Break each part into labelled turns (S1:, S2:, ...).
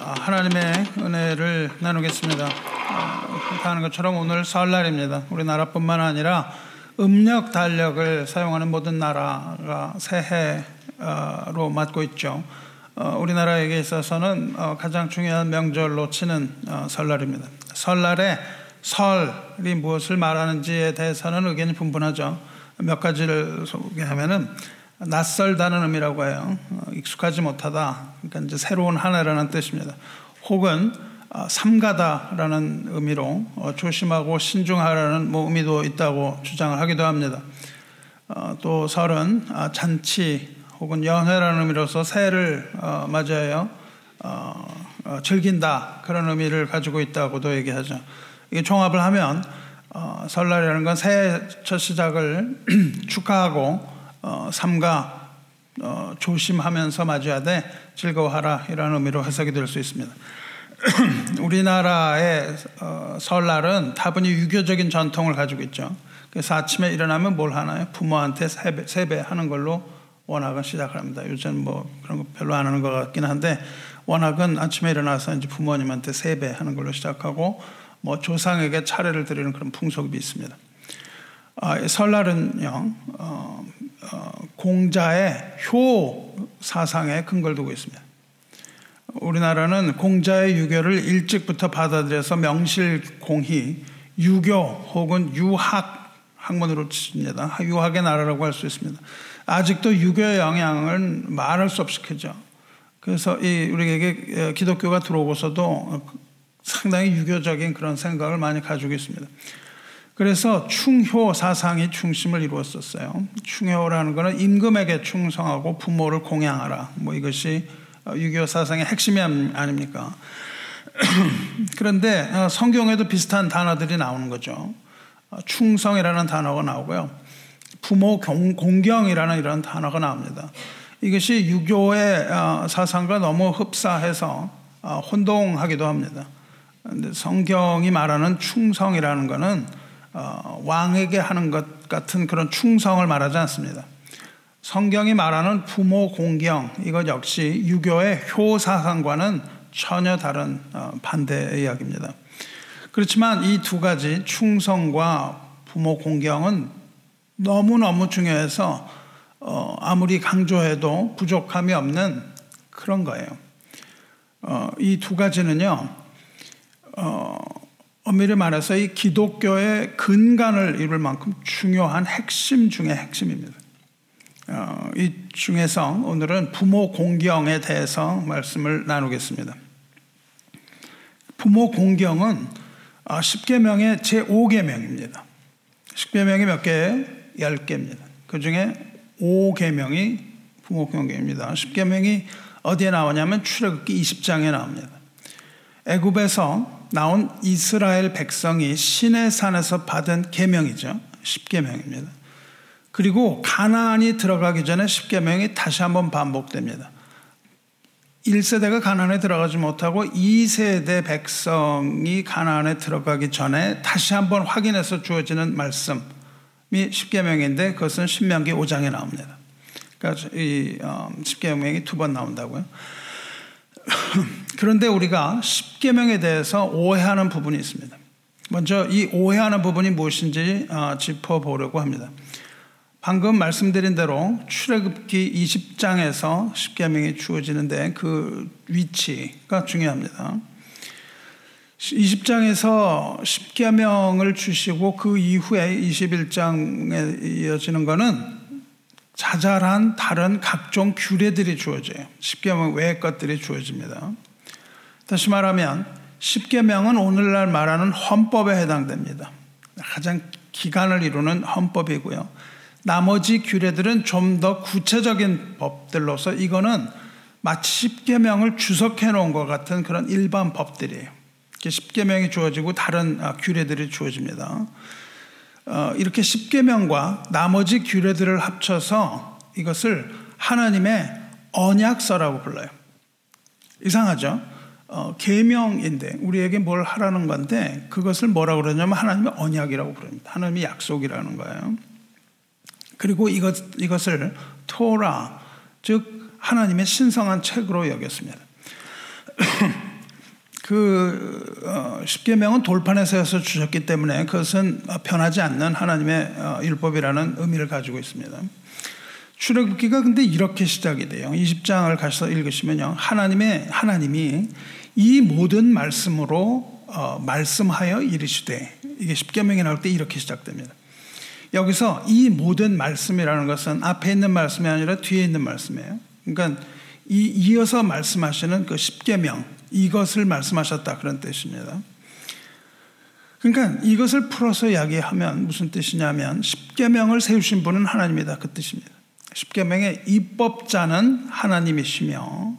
S1: 아, 하나님의 은혜를 나누겠습니다. 하는 것처럼 오늘 설날입니다. 우리나라뿐만 아니라 음력 달력을 사용하는 모든 나라가 새해로 맞고 있죠. 어, 우리나라에게 있어서는 어, 가장 중요한 명절로 치는 어, 설날입니다. 설날에 설이 무엇을 말하는지에 대해서는 의견이 분분하죠. 몇 가지를 소개하면은 낯설다는 의미라고 해요. 익숙하지 못하다. 그러니까 이제 새로운 한 해라는 뜻입니다. 혹은 삼가다라는 의미로 조심하고 신중하라는 뭐 의미도 있다고 주장을 하기도 합니다. 또 설은 아, 잔치 혹은 연회라는 의미로서 어. 어, 어, 즐긴다 그런 의미를 가지고 있다고도 얘기하죠. 이게 종합을 하면 어, 설날이라는 건 새해 첫 시작을 축하하고 어, 삼가 어, 조심하면서 맞아야 돼 즐거워하라 이런 의미로 해석이 될 수 있습니다. 우리나라의 어, 설날은 다분히 유교적인 전통을 가지고 있죠. 그래서 아침에 일어나면 뭘 하나요? 부모한테 세배, 세배하는 걸로 원학은 시작을 합니다. 요즘 뭐 그런 거 별로 안 하는 것 같긴 한데 원학은 아침에 일어나서 이제 부모님한테 세배하는 걸로 시작하고 뭐 조상에게 차례를 드리는 그런 풍속이 있습니다. 아, 설날은요 어, 어, 공자의 효 사상에 근거를 두고 있습니다. 우리나라는 공자의 유교를 일찍부터 받아들여서 명실공히 유교 혹은 유학 학문으로 칩니다. 유학의 나라라고 할 수 있습니다. 아직도 유교의 영향을 말할 수 없이 크죠. 그래서 이 우리에게 기독교가 들어오고서도 상당히 유교적인 그런 생각을 많이 가지고 있습니다. 그래서 충효 사상이 중심을 이루었었어요. 충효라는 것은 임금에게 충성하고 부모를 공양하라. 뭐 이것이 유교 사상의 핵심이 아닙니까? 그런데 어, 성경에도 비슷한 단어들이 나오는 거죠. 어, 충성이라는 단어가 나오고요. 부모 공경이라는 이런 단어가 나옵니다. 이것이 유교의 어, 사상과 너무 흡사해서 어, 혼동하기도 합니다. 성경이 말하는 충성이라는 것은 어, 왕에게 하는 것 같은 그런 충성을 말하지 않습니다. 성경이 말하는 부모 공경 이것 역시 유교의 효 사상과는 전혀 다른 반대의 이야기입니다. 그렇지만 이 두 가지 충성과 부모 공경은 너무너무 중요해서 어, 아무리 강조해도 부족함이 없는 그런 거예요. 어, 이두 가지는요, 어, 엄밀히 말해서 이 기독교의 근간을 이룰 만큼 중요한 핵심 중의 핵심입니다. 어, 이 중에서 오늘은 부모 공경에 대해서 말씀을 나누겠습니다. 부모 공경은 10계명의 어, 제5계명입니다. 10계명이 몇 개예요? 10개입니다. 그 중에 5계명이 부목경계입니다. 10계명이 어디에 나오냐면 출애굽기 20장에 나옵니다. 애굽에서 나온 이스라엘 백성이 신의 산에서 받은 계명이죠. 10계명입니다. 그리고 가나안이 들어가기 전에 10계명이 다시 한번 반복됩니다. 1세대가 가나안에 들어가지 못하고 2세대 백성이 가나안에 들어가기 전에 다시 한번 확인해서 주어지는 말씀 십계명인데 그것은 신명기 5장에 나옵니다. 그러니까 이 어, 십계명이 두 번 나온다고요. 그런데 우리가 십계명에 대해서 오해하는 부분이 있습니다. 먼저 이 오해하는 부분이 무엇인지 어, 짚어보려고 합니다. 방금 말씀드린 대로 출애굽기 20장에서 십계명이 주어지는데 그 위치가 중요합니다. 20장에서 10계명을 주시고 그 이후에 21장에 이어지는 것은 자잘한 다른 각종 규례들이 주어져요. 10계명 외의 것들이 주어집니다. 다시 말하면 10계명은 오늘날 말하는 헌법에 해당됩니다. 가장 기간을 이루는 헌법이고요. 나머지 규례들은 좀 더 구체적인 법들로서 이거는 마치 10계명을 주석해 놓은 것 같은 그런 일반 법들이에요. 십계명이 주어지고 다른 아, 규례들이 주어집니다. 어, 이렇게 십계명과 나머지 규례들을 합쳐서 이것을 하나님의 언약서라고 불러요. 이상하죠? 어, 계명인데 우리에게 뭘 하라는 건데 그것을 뭐라고 그러냐면 하나님의 언약이라고 부릅니다. 하나님의 약속이라는 거예요. 그리고 이것, 이것을 토라, 즉 하나님의 신성한 책으로 여겼습니다. 그 어, 십계명은 돌판에서 주셨기 때문에 그것은 변하지 않는 하나님의 어, 율법이라는 의미를 가지고 있습니다. 출애굽기가 근데 이렇게 시작이 돼요. 20장을 가서 읽으시면요. 하나님의 하나님이 이 모든 말씀으로 어, 말씀하여 이르시되 이게 십계명이 나올 때 이렇게 시작됩니다. 여기서 이 모든 말씀이라는 것은 앞에 있는 말씀이 아니라 뒤에 있는 말씀이에요. 그러니까 이 이어서 말씀하시는 그 십계명 이것을 말씀하셨다 그런 뜻입니다. 그러니까 이것을 풀어서 이야기하면 무슨 뜻이냐면 십계명을 세우신 분은 하나님이다 그 뜻입니다. 십계명의 입법자는 하나님이시며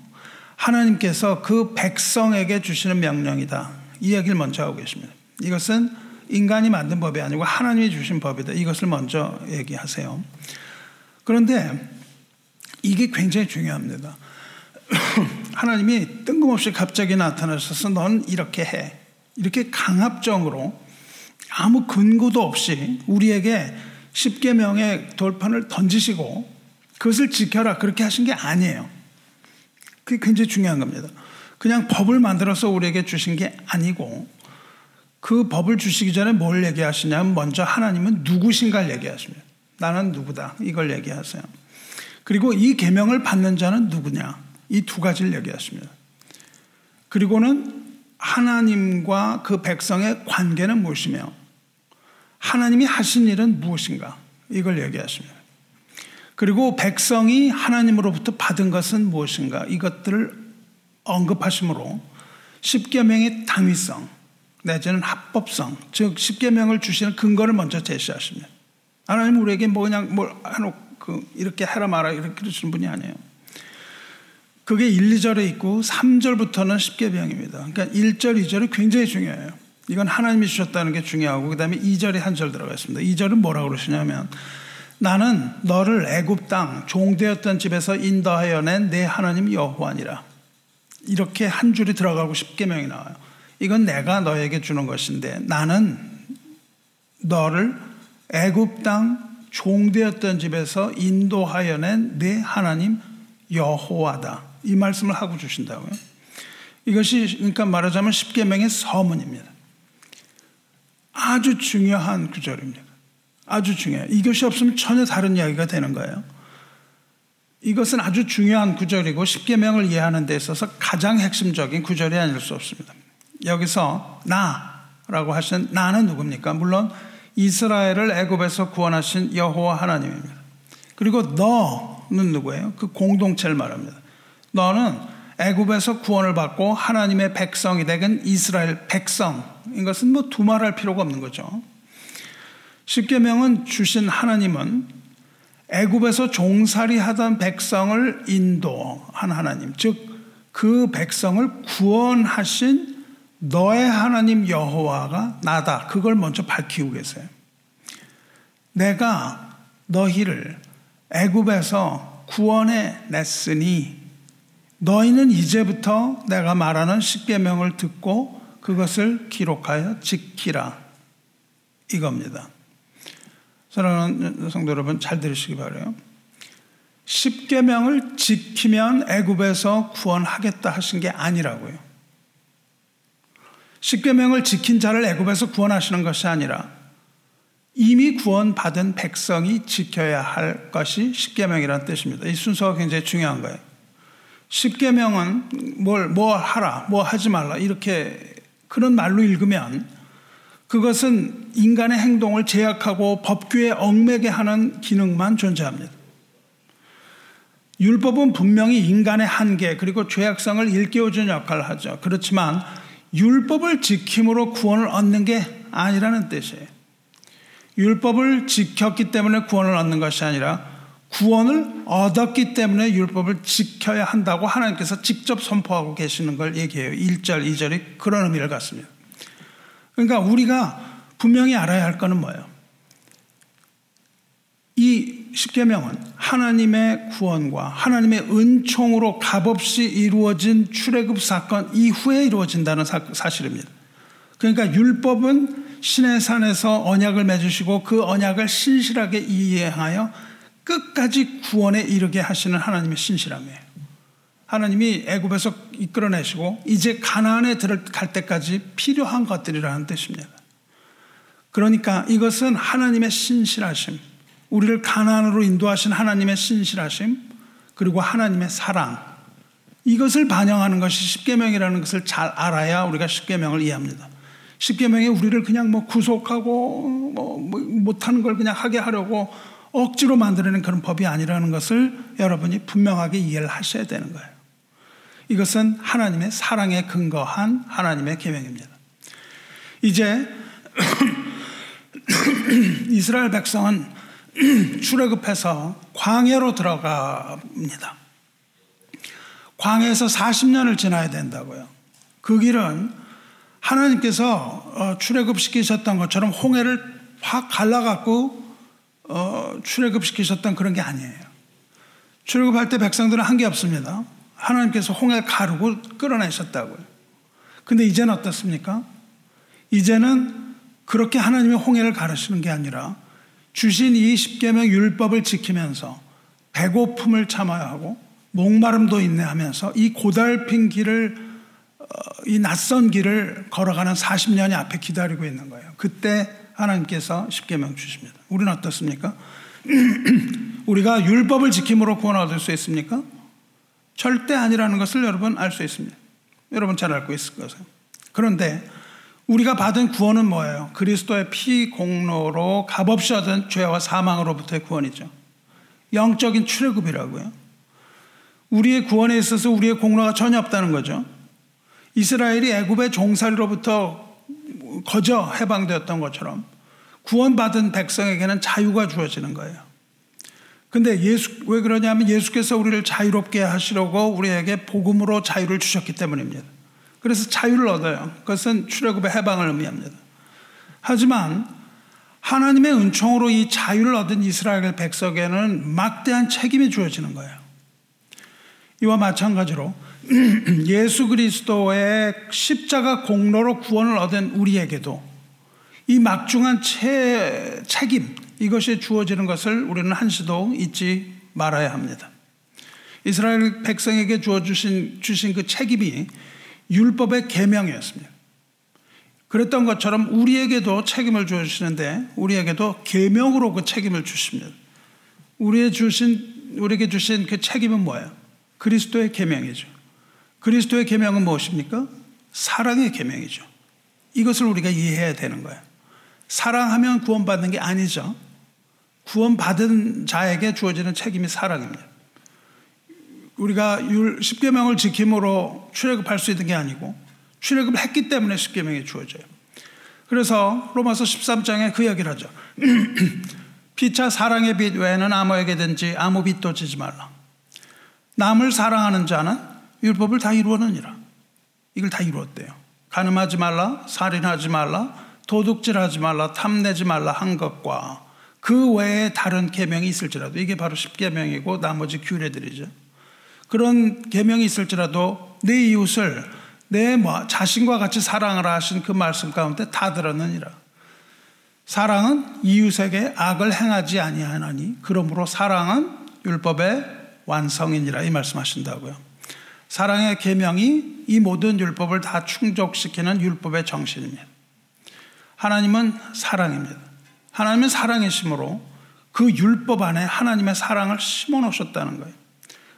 S1: 하나님께서 그 백성에게 주시는 명령이다. 이 얘기를 먼저 하고 계십니다. 이것은 인간이 만든 법이 아니고 하나님이 주신 법이다. 이것을 먼저 얘기하세요. 그런데 이게 굉장히 중요합니다. 하나님이 뜬금없이 갑자기 나타나셔서 넌 이렇게 해. 이렇게 강압적으로 아무 근거도 없이 우리에게 십계명의 돌판을 던지시고 그것을 지켜라 그렇게 하신 게 아니에요. 그게 굉장히 중요한 겁니다. 그냥 법을 만들어서 우리에게 주신 게 아니고 그 법을 주시기 전에 뭘 얘기하시냐면 먼저 하나님은 누구신가를 얘기하십니다. 나는 누구다 이걸 얘기하세요. 그리고 이 계명을 받는 자는 누구냐 이 두 가지를 얘기하십니다. 그리고는 하나님과 그 백성의 관계는 무엇이며 하나님이 하신 일은 무엇인가 이걸 얘기하십니다. 그리고 백성이 하나님으로부터 받은 것은 무엇인가 이것들을 언급하시므로 십계명의 당위성 내지는 합법성 즉 십계명을 주시는 근거를 먼저 제시하십니다. 하나님 우리에게 뭐 그냥 뭘 해놓고 이렇게 해라 마라 이렇게 그러시는 분이 아니에요. 그게 1, 2절에 있고 3절부터는 십계명입니다. 그러니까 1절, 2절이 굉장히 중요해요. 이건 하나님이 주셨다는 게 중요하고 그다음에 2절에 한 절 들어가 있습니다. 2절은 뭐라고 그러시냐면 나는 너를 애굽 땅 종되었던 집에서 인도하여 낸 내 하나님 여호와니라. 이렇게 한 줄이 들어가고 십계명이 나와요. 이건 내가 너에게 주는 것인데 나는 너를 애굽 땅 종되었던 집에서 인도하여 낸 내 하나님 여호와다. 이 말씀을 하고 주신다고요. 이것이 그러니까 말하자면 십계명의 서문입니다. 아주 중요한 구절입니다. 아주 중요해요. 이것이 없으면 전혀 다른 이야기가 되는 거예요. 이것은 아주 중요한 구절이고 십계명을 이해하는 데 있어서 가장 핵심적인 구절이 아닐 수 없습니다. 여기서 나라고 하신 나는 누굽니까? 물론 이스라엘을 애굽에서 구원하신 여호와 하나님입니다. 그리고 너는 누구예요? 그 공동체를 말합니다. 너는 애굽에서 구원을 받고 하나님의 백성이 되긴 이스라엘 백성. 이것은 뭐 두말할 필요가 없는 거죠. 십계명은 주신 하나님은 애굽에서 종살이 하던 백성을 인도한 하나님, 즉 그 백성을 구원하신 너의 하나님 여호와가 나다. 그걸 먼저 밝히고 계세요. 내가 너희를 애굽에서 구원해 냈으니 너희는 이제부터 내가 말하는 십계명을 듣고 그것을 기록하여 지키라. 이겁니다. 사랑하는 성도 여러분 잘 들으시기 바래요. 십계명을 지키면 애굽에서 구원하겠다 하신 게 아니라고요. 십계명을 지킨 자를 애굽에서 구원하시는 것이 아니라 이미 구원받은 백성이 지켜야 할 것이 십계명이라는 뜻입니다. 이 순서가 굉장히 중요한 거예요. 십계명은 뭘 뭐 하라, 뭐 하지 말라 이렇게 그런 말로 읽으면 그것은 인간의 행동을 제약하고 법규에 얽매게 하는 기능만 존재합니다. 율법은 분명히 인간의 한계 그리고 죄악성을 일깨워주는 역할을 하죠. 그렇지만 율법을 지킴으로 구원을 얻는 게 아니라는 뜻이에요. 율법을 지켰기 때문에 구원을 얻는 것이 아니라 구원을 얻었기 때문에 율법을 지켜야 한다고 하나님께서 직접 선포하고 계시는 걸 얘기해요. 1절, 2절이 그런 의미를 갖습니다. 그러니까 우리가 분명히 알아야 할 것은 뭐예요? 이 십계명은 하나님의 구원과 하나님의 은총으로 값없이 이루어진 출애굽 사건 이후에 이루어진다는 사, 실입니다 그러니까 율법은 신의 산에서 언약을 맺으시고 그 언약을 신실하게 이해하여 끝까지 구원에 이르게 하시는 하나님의 신실함이에요. 하나님이 애굽에서 이끌어내시고 이제 가나안에 들어갈 때까지 필요한 것들이라는 뜻입니다. 그러니까 이것은 하나님의 신실하심, 우리를 가나안으로 인도하신 하나님의 신실하심, 그리고 하나님의 사랑, 이것을 반영하는 것이 십계명이라는 것을 잘 알아야 우리가 십계명을 이해합니다. 십계명이 우리를 그냥 뭐 구속하고 뭐, 뭐 못하는 걸 그냥 하게 하려고 억지로 만들어낸 그런 법이 아니라는 것을 여러분이 분명하게 이해를 하셔야 되는 거예요. 이것은 하나님의 사랑에 근거한 하나님의 계명입니다. 이제 이스라엘 백성은 출애굽해서 광야로 들어갑니다. 광야에서 40년을 지나야 된다고요. 그 길은 하나님께서 어, 출애굽시키셨던 것처럼 홍해를 확 갈라갖고 어, 출애굽시키셨던 그런 게 아니에요. 출애굽할 때 백성들은 한 게 없습니다. 하나님께서 홍해를 가르고 끌어내셨다고요. 근데 이제는 어떻습니까? 이제는 그렇게 하나님의 홍해를 가르시는 게 아니라 주신 이 십계명 율법을 지키면서 배고픔을 참아야 하고 목마름도 인내하면서 이 고달핀 길을 어, 이 낯선 길을 걸어가는 40년이 앞에 기다리고 있는 거예요. 그때 하나님께서 십계명 주십니다. 우리는 어떻습니까? 우리가 율법을 지킴으로 구원을 얻을 수 있습니까? 절대 아니라는 것을 여러분 알 수 있습니다. 여러분 잘 알고 있을 것을. 그런데 우리가 받은 구원은 뭐예요? 그리스도의 피 공로로 값없이 얻은 죄와 사망으로부터의 구원이죠. 영적인 출애굽이라고요. 우리의 구원에 있어서 우리의 공로가 전혀 없다는 거죠. 이스라엘이 애굽의 종살이로부터 거저 해방되었던 것처럼 구원받은 백성에게는 자유가 주어지는 거예요. 근데 예수, 왜 그러냐면 예수께서 우리를 자유롭게 하시려고 우리에게 복음으로 자유를 주셨기 때문입니다. 그래서 자유를 얻어요. 그것은 출애굽의 해방을 의미합니다. 하지만 하나님의 은총으로 이 자유를 얻은 이스라엘 백성에게는 막대한 책임이 주어지는 거예요. 이와 마찬가지로 예수 그리스도의 십자가 공로로 구원을 얻은 우리에게도 이 막중한 채, 책임, 이것이 주어지는 것을 우리는 한시도 잊지 말아야 합니다. 이스라엘 백성에게 주어 주신 주신 그 책임이 율법의 계명이었습니다. 그랬던 것처럼 우리에게도 책임을 주어 주시는데 우리에게도 계명으로 그 책임을 주십니다. 우리의 주신 우리에게 주신 그 책임은 뭐예요? 그리스도의 계명이죠. 그리스도의 계명은 무엇입니까? 사랑의 계명이죠. 이것을 우리가 이해해야 되는 거예요. 사랑하면 구원받는 게 아니죠. 구원받은 자에게 주어지는 책임이 사랑입니다. 우리가 십계명을 지킴으로 출애굽할 수 있는 게 아니고 출애굽을 했기 때문에 십계명이 주어져요. 그래서 로마서 13장에 그 이야기를 하죠. 피차 사랑의 빛 외에는 아무에게든지 아무 빛도 지지 말라. 남을 사랑하는 자는 율법을 다 이루었느니라. 이걸 다 이루었대요. 가늠하지 말라, 살인하지 말라, 도둑질하지 말라, 탐내지 말라 한 것과 그 외에 다른 계명이 있을지라도 이게 바로 십계명이고 나머지 규례들이죠. 그런 계명이 있을지라도 내 이웃을 내뭐 자신과 같이 사랑을 하신 그 말씀 가운데 다 들었느니라. 사랑은 이웃에게 악을 행하지 아니하나니 그러므로 사랑은 율법의 완성이니라 이 말씀하신다고요. 사랑의 계명이 이 모든 율법을 다 충족시키는 율법의 정신입니다. 하나님은 사랑입니다. 하나님은 사랑이심으로 그 율법 안에 하나님의 사랑을 심어 놓으셨다는 거예요.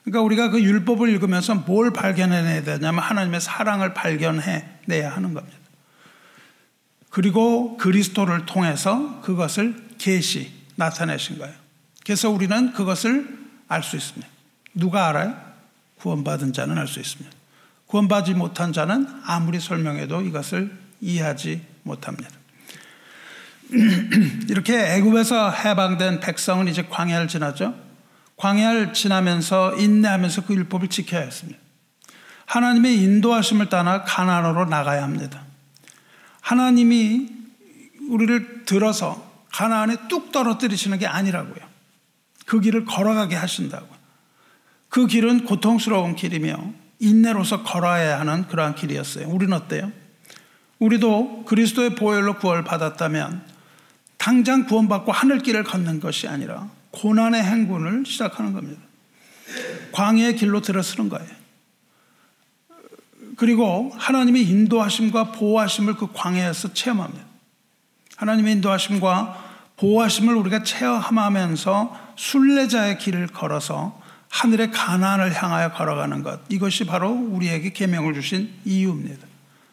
S1: 그러니까 우리가 그 율법을 읽으면서 뭘 발견해내야 되냐면 하나님의 사랑을 발견해내야 하는 겁니다. 그리고 그리스도를 통해서 그것을 계시 나타내신 거예요. 그래서 우리는 그것을 알 수 있습니다. 누가 알아요? 구원받은 자는 알 수 있습니다. 구원받지 못한 자는 아무리 설명해도 이것을 이해하지 못합니다. 이렇게 애굽에서 해방된 백성은 이제 광야를 지나죠. 광야를 지나면서 인내하면서 그 율법을 지켜야 했습니다. 하나님의 인도하심을 따라 가나안으로 나가야 합니다. 하나님이 우리를 들어서 가나안에 뚝 떨어뜨리시는 게 아니라고요. 그 길을 걸어가게 하신다고요. 그 길은 고통스러운 길이며 인내로서 걸어야 하는 그러한 길이었어요. 우리는 어때요? 우리도 그리스도의 보혈로 구원을 받았다면 당장 구원받고 하늘길을 걷는 것이 아니라 고난의 행군을 시작하는 겁니다. 광야의 길로 들어서는 거예요. 그리고 하나님의 인도하심과 보호하심을 그 광야에서 체험합니다. 하나님의 인도하심과 보호하심을 우리가 체험하면서 순례자의 길을 걸어서 하늘의 가난을 향하여 걸어가는 것 이것이 바로 우리에게 계명을 주신 이유입니다.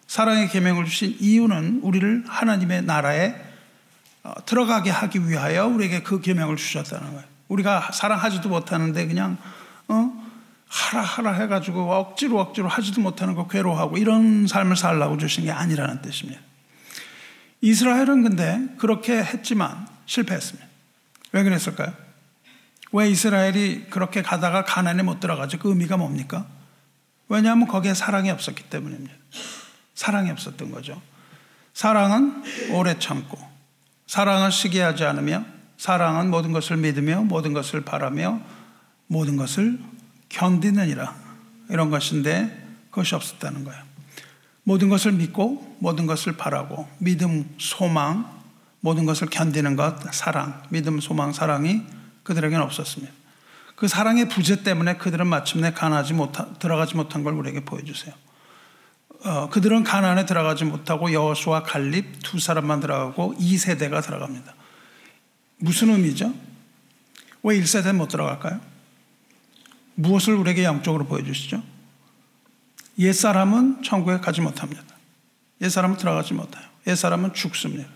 S1: 사랑의 계명을 주신 이유는 우리를 하나님의 나라에 어, 들어가게 하기 위하여 우리에게 그 계명을 주셨다는 거예요. 우리가 사랑하지도 못하는데 그냥 어? 하라 하라 해가지고 억지로 억지로 하지도 못하는 거 괴로워하고 이런 삶을 살라고 주신 게 아니라는 뜻입니다. 이스라엘은 근데 그렇게 했지만 실패했습니다. 왜 그랬을까요? 왜 이스라엘이 그렇게 가다가 가난에 못 들어가죠? 그 의미가 뭡니까? 왜냐하면 거기에 사랑이 없었기 때문입니다. 사랑이 없었던 거죠. 사랑은 오래 참고, 사랑은 시기하지 않으며, 사랑은 모든 것을 믿으며, 모든 것을 바라며, 모든 것을 견디느니라. 이런 것인데, 그것이 없었다는 거예요. 모든 것을 믿고, 모든 것을 바라고, 믿음, 소망, 모든 것을 견디는 것, 사랑, 믿음, 소망, 사랑이 그들에게는 없었습니다. 그 사랑의 부재 때문에 그들은 마침내 가나지 못하, 들어가지 못한 걸 우리에게 보여주세요. 어, 그들은 가나안에 들어가지 못하고 여호수아 갈립 두 사람만 들어가고 2세대가 들어갑니다. 무슨 의미죠? 왜 1세대 못 들어갈까요? 무엇을 우리에게 영적으로 보여주시죠? 옛사람은 천국에 가지 못합니다. 옛사람은 들어가지 못해요. 옛사람은 죽습니다.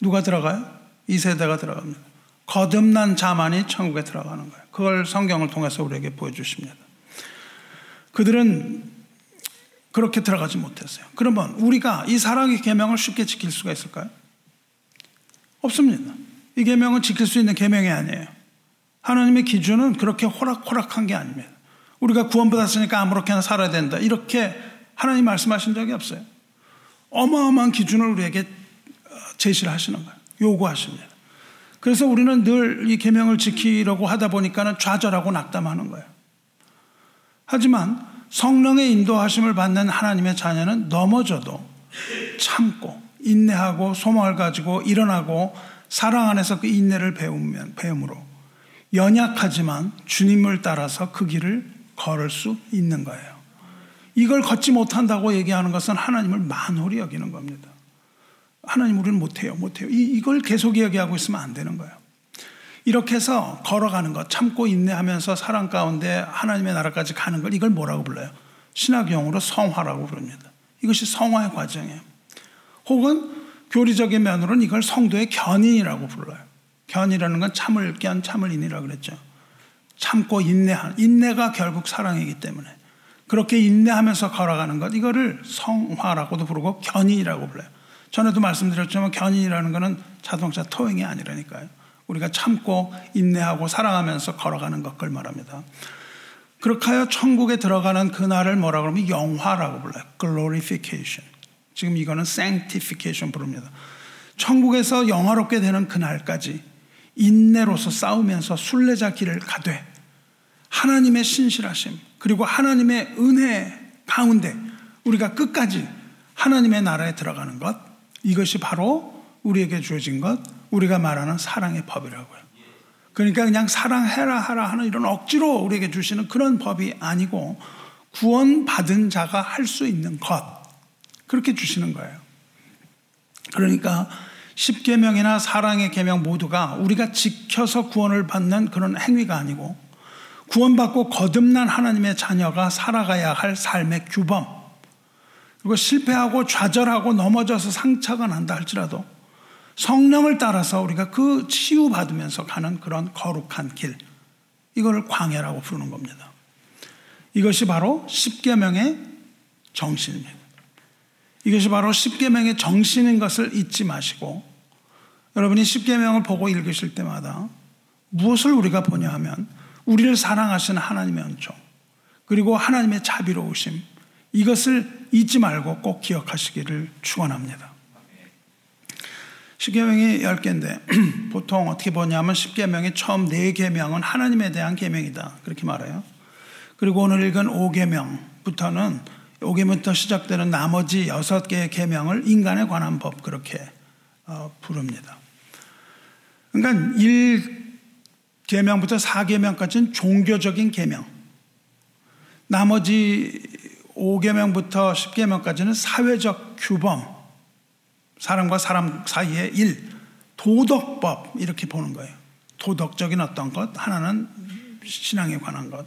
S1: 누가 들어가요? 2세대가 들어갑니다. 거듭난 자만이 천국에 들어가는 거예요. 그걸 성경을 통해서 우리에게 보여주십니다. 그들은 그렇게 들어가지 못했어요. 그러면 우리가 이 사랑의 계명을 쉽게 지킬 수가 있을까요? 없습니다. 이 계명은 지킬 수 있는 계명이 아니에요. 하나님의 기준은 그렇게 호락호락한 게 아닙니다. 우리가 구원받았으니까 아무렇게나 살아야 된다. 이렇게 하나님 말씀하신 적이 없어요. 어마어마한 기준을 우리에게 어, 제시를 하시는 거예요. 요구하십니다. 그래서 우리는 늘 이 계명을 지키려고 하다 보니까는 좌절하고 낙담하는 거예요. 하지만 성령의 인도하심을 받는 하나님의 자녀는 넘어져도 참고 인내하고 소망을 가지고 일어나고 사랑 안에서 그 인내를 배우면 배움으로 연약하지만 주님을 따라서 그 길을 걸을 수 있는 거예요. 이걸 걷지 못한다고 얘기하는 것은 하나님을 만홀히 여기는 겁니다. 하나님 우리는 못해요, 못해요. 이, 이걸 계속 이야기하고 있으면 안 되는 거예요. 이렇게 해서 걸어가는 것, 참고 인내하면서 사랑 가운데 하나님의 나라까지 가는 걸 이걸 뭐라고 불러요? 신학용어로 성화라고 부릅니다. 이것이 성화의 과정이에요. 혹은 교리적인 면으로는 이걸 성도의 견인이라고 불러요. 견이라는 건 참을 견, 참을 인이라고 그랬죠. 참고 인내한, 인내가 결국 사랑이기 때문에 그렇게 인내하면서 걸어가는 것, 이거를 성화라고도 부르고 견인이라고 불러요. 전에도 말씀드렸지만 견인이라는 것은 자동차 토행이 아니라니까요. 우리가 참고 인내하고 사랑하면서 걸어가는 것을 말합니다. 그렇게 하여 천국에 들어가는 그날을 뭐라 그러면 영화라고 불러요. glorification. 지금 이거는 sanctification 부릅니다. 천국에서 영화롭게 되는 그날까지 인내로서 싸우면서 순례자 길을 가되 하나님의 신실하심 그리고 하나님의 은혜 가운데 우리가 끝까지 하나님의 나라에 들어가는 것 이것이 바로 우리에게 주어진 것 우리가 말하는 사랑의 법이라고요. 그러니까 그냥 사랑해라 하라 하는 이런 억지로 우리에게 주시는 그런 법이 아니고 구원받은 자가 할 수 있는 것 그렇게 주시는 거예요. 그러니까 십계명이나 사랑의 계명 모두가 우리가 지켜서 구원을 받는 그런 행위가 아니고 구원받고 거듭난 하나님의 자녀가 살아가야 할 삶의 규범 그리고 실패하고 좌절하고 넘어져서 상처가 난다 할지라도 성령을 따라서 우리가 그 치유받으면서 가는 그런 거룩한 길, 이걸 광야라고 부르는 겁니다. 이것이 바로 십계명의 정신입니다. 이것이 바로 십계명의 정신인 것을 잊지 마시고 여러분이 십계명을 보고 읽으실 때마다 무엇을 우리가 보냐 하면 우리를 사랑하시는 하나님의 은총 그리고 하나님의 자비로우심 이것을 잊지 말고 꼭 기억하시기를 축원합니다. 십계명이 10개인데 보통 어떻게 보냐면 십계명의 처음 4계명은 하나님에 대한 계명이다. 그렇게 말해요. 그리고 오늘 읽은 5계명부터는 5계명부터 시작되는 나머지 6개의 계명을 인간에 관한 법 그렇게 어, 부릅니다. 그러니까 1계명부터 4계명까지는 종교적인 계명. 나머지 5계명부터 10계명까지는 사회적 규범, 사람과 사람 사이의 일, 도덕법 이렇게 보는 거예요. 도덕적인 어떤 것, 하나는 신앙에 관한 것.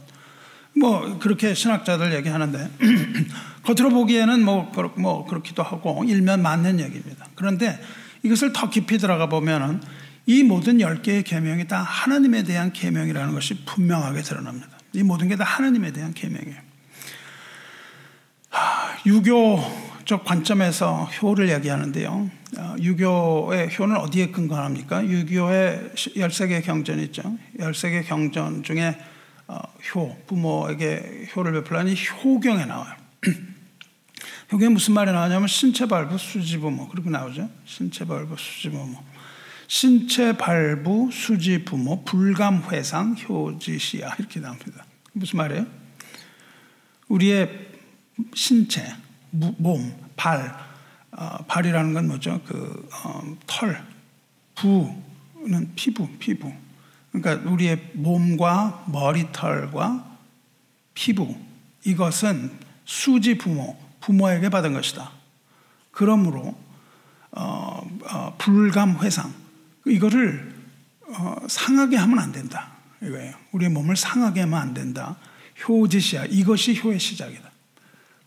S1: 뭐 그렇게 신학자들 얘기하는데 겉으로 보기에는 뭐, 뭐 그렇기도 하고 일면 맞는 얘기입니다. 그런데 이것을 더 깊이 들어가 보면은 이 모든 열 개의 계명이 다 하나님에 대한 계명이라는 것이 분명하게 드러납니다. 이 모든 게 다 하나님에 대한 계명이에요. 유교적 관점에서 효를 얘기하는데요. 어, 유교의 효는 어디에 근거합니까? 유교의 13개 경전 있죠. 13개 경전 중에 어, 효, 부모에게 효를 베풀라니 효경에 나와요. 효경에 무슨 말이 나오냐면 신체발부 수지부모 그렇게 나오죠. 신체발부 수지부모. 신체발부 수지부모 불감회상 효지시야 이렇게 나옵니다. 무슨 말이에요? 우리의 신체, 몸, 발, 어, 발이라는 건 뭐죠? 그 어, 털, 부는 피부, 피부. 그러니까 우리의 몸과 머리털과 피부 이것은 수지 부모, 부모에게 받은 것이다. 그러므로 어, 어, 불감 회상 이거를 어, 상하게 하면 안 된다 이거예요. 우리의 몸을 상하게 하면 안 된다. 효지시야 이것이 효의 시작이다.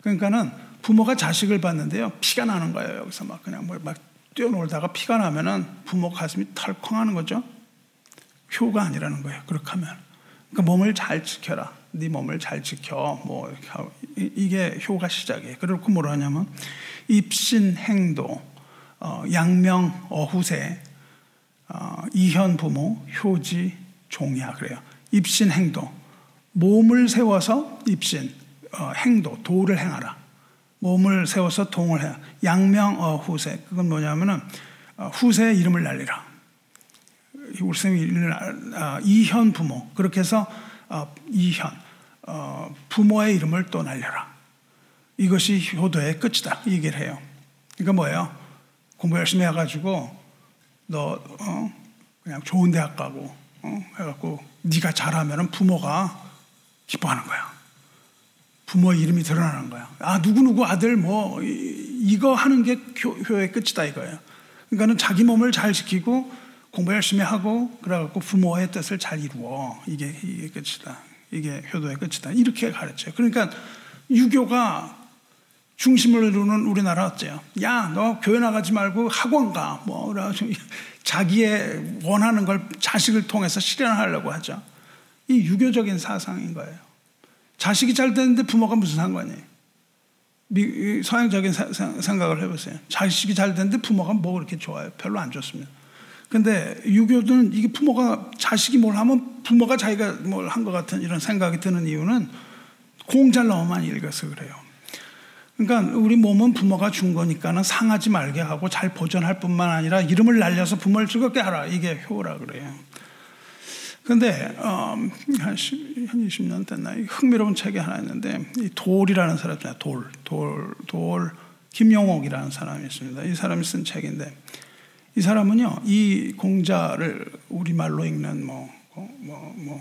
S1: 그러니까는 부모가 자식을 봤는데요 피가 나는 거예요 여기서 막 그냥 뭐막 뛰어놀다가 피가 나면은 부모 가슴이 털컹하는 거죠. 효가 아니라는 거예요. 그렇게 하면. 그러니까 몸을 잘 지켜라. 네 몸을 잘 지켜. 뭐. 이게 효가 시작이에요. 그렇고 뭐라 하냐면 입신 행도, 어, 양명 어후세, 어, 이현 부모, 효지 종이야 그래요. 입신 행도. 몸을 세워서 입신, 어, 행도, 도를 행하라. 몸을 세워서 동을 해. 양명 어 후세. 그건 뭐냐면은 어, 후세의 이름을 날리라. 선생님이 아, 이현 부모 그렇게 해서 어, 이현 어, 부모의 이름을 또 날려라. 이것이 효도의 끝이다. 이 얘기를 해요. 그러니까 뭐예요? 공부 열심히 해가지고 너 어, 그냥 좋은 대학 가고 어, 해갖고 네가 잘하면 부모가 기뻐하는 거야. 부모 이름이 드러나는 거야. 아 누구 누구 아들 뭐 이거 하는 게 효의 끝이다 이거예요. 그러니까는 자기 몸을 잘 지키고 공부 열심히 하고 그래갖고 부모의 뜻을 잘 이루어 이게 이게 끝이다. 이게 효도의 끝이다. 이렇게 가르쳐요. 그러니까 유교가 중심을 이루는 우리나라 어때요? 야, 너 교회 나가지 말고 학원 가. 뭐, 자기의 원하는 걸 자식을 통해서 실현하려고 하죠. 이 유교적인 사상인 거예요. 자식이 잘 되는데 부모가 무슨 상관이에요? 서양적인 생각을 해보세요. 자식이 잘 되는데 부모가 뭐 그렇게 좋아요? 별로 안 좋습니다. 근데 유교는 이게 부모가 자식이 뭘 하면 부모가 자기가 뭘 한 것 같은 이런 생각이 드는 이유는 공잘 많이 읽어서 그래요. 그러니까 우리 몸은 부모가 준 거니까는 상하지 말게 하고 잘 보존할 뿐만 아니라 이름을 날려서 부모를 즐겁게 하라. 이게 효라 그래요. 근데 어, 한, 10, 한 20년 됐나 흥미로운 책이 하나 있는데 이 돌이라는 사람 있잖아요. 돌, 돌, 돌 김용옥이라는 사람이 있습니다. 이 사람이 쓴 책인데 이 사람은요, 이 공자를 우리 말로 읽는 뭐, 뭐, 뭐, 뭐,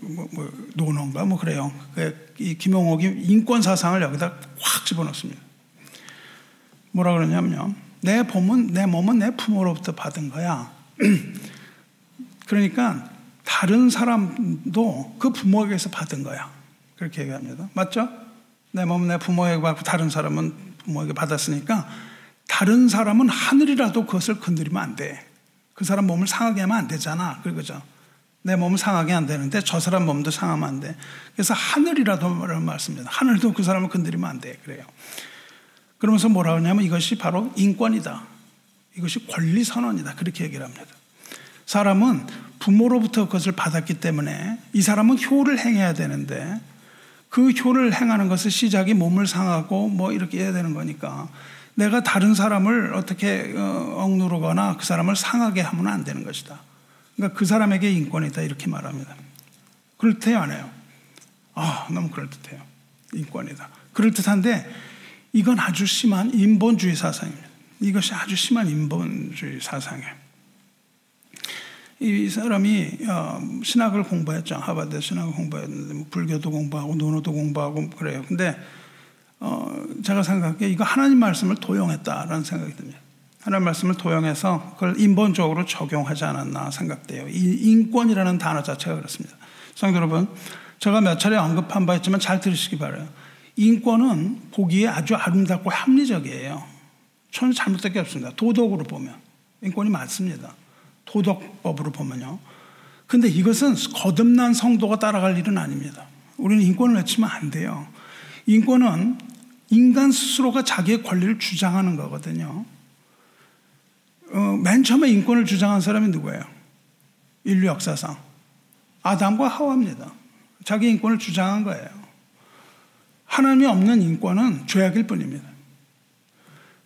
S1: 뭐, 뭐 논어인가 뭐 그래요. 그이 김용옥이 인권 사상을 여기다 확 집어넣습니다. 뭐라 그러냐면요. 내 몸은, 내 몸은 내 부모로부터 받은 거야. 그러니까 다른 사람도 그 부모에게서 받은 거야. 그렇게 얘기합니다. 맞죠? 내 몸은 내 부모에게 받고 다른 사람은 부모에게 받았으니까 다른 사람은 하늘이라도 그것을 건드리면 안 돼. 그 사람 몸을 상하게 하면 안 되잖아. 그거죠. 내 몸은 상하게 안 되는데 저 사람 몸도 상하면 안 돼. 그래서 하늘이라도 말씀입니다. 하늘도 그 사람을 건드리면 안 돼. 그래요. 그러면서 뭐라 하냐면 이것이 바로 인권이다. 이것이 권리 선언이다. 그렇게 얘기를 합니다. 사람은 부모로부터 그것을 받았기 때문에 이 사람은 효를 행해야 되는데 그 효를 행하는 것을 시작이 몸을 상하고 뭐 이렇게 해야 되는 거니까 내가 다른 사람을 어떻게 어, 억누르거나 그 사람을 상하게 하면 안 되는 것이다. 그러니까 그 사람에게 인권이 있다 이렇게 말합니다. 그럴듯해요, 안 해요? 아, 너무 그럴듯해요. 인권이다. 그럴듯한데 이건 아주 심한 인본주의 사상입니다. 이것이 아주 심한 인본주의 사상이에요. 이 사람이 어, 신학을 공부했죠. 하버드 신학을 공부했는데 뭐 불교도 공부하고 논어도 공부하고 그래요. 근데 어, 제가 생각하기에 이거 하나님 말씀을 도용했다라는 생각이 듭니다. 하나님 말씀을 도용해서 그걸 인본적으로 적용하지 않았나 생각돼요. 이 인권이라는 단어 자체가 그렇습니다. 성도 여러분, 제가 몇 차례 언급한 바 있지만 잘 들으시기 바라요. 인권은 보기에 아주 아름답고 합리적이에요. 저는 잘못된 게 없습니다. 도덕으로 보면. 인권이 맞습니다. 도덕법으로 보면요. 근데 이것은 거듭난 성도가 따라갈 일은 아닙니다. 우리는 인권을 외치면 안 돼요. 인권은 인간 스스로가 자기의 권리를 주장하는 거거든요. 어, 맨 처음에 인권을 주장한 사람이 누구예요? 인류 역사상. 아담과 하와입니다. 자기 인권을 주장한 거예요. 하나님이 없는 인권은 죄악일 뿐입니다.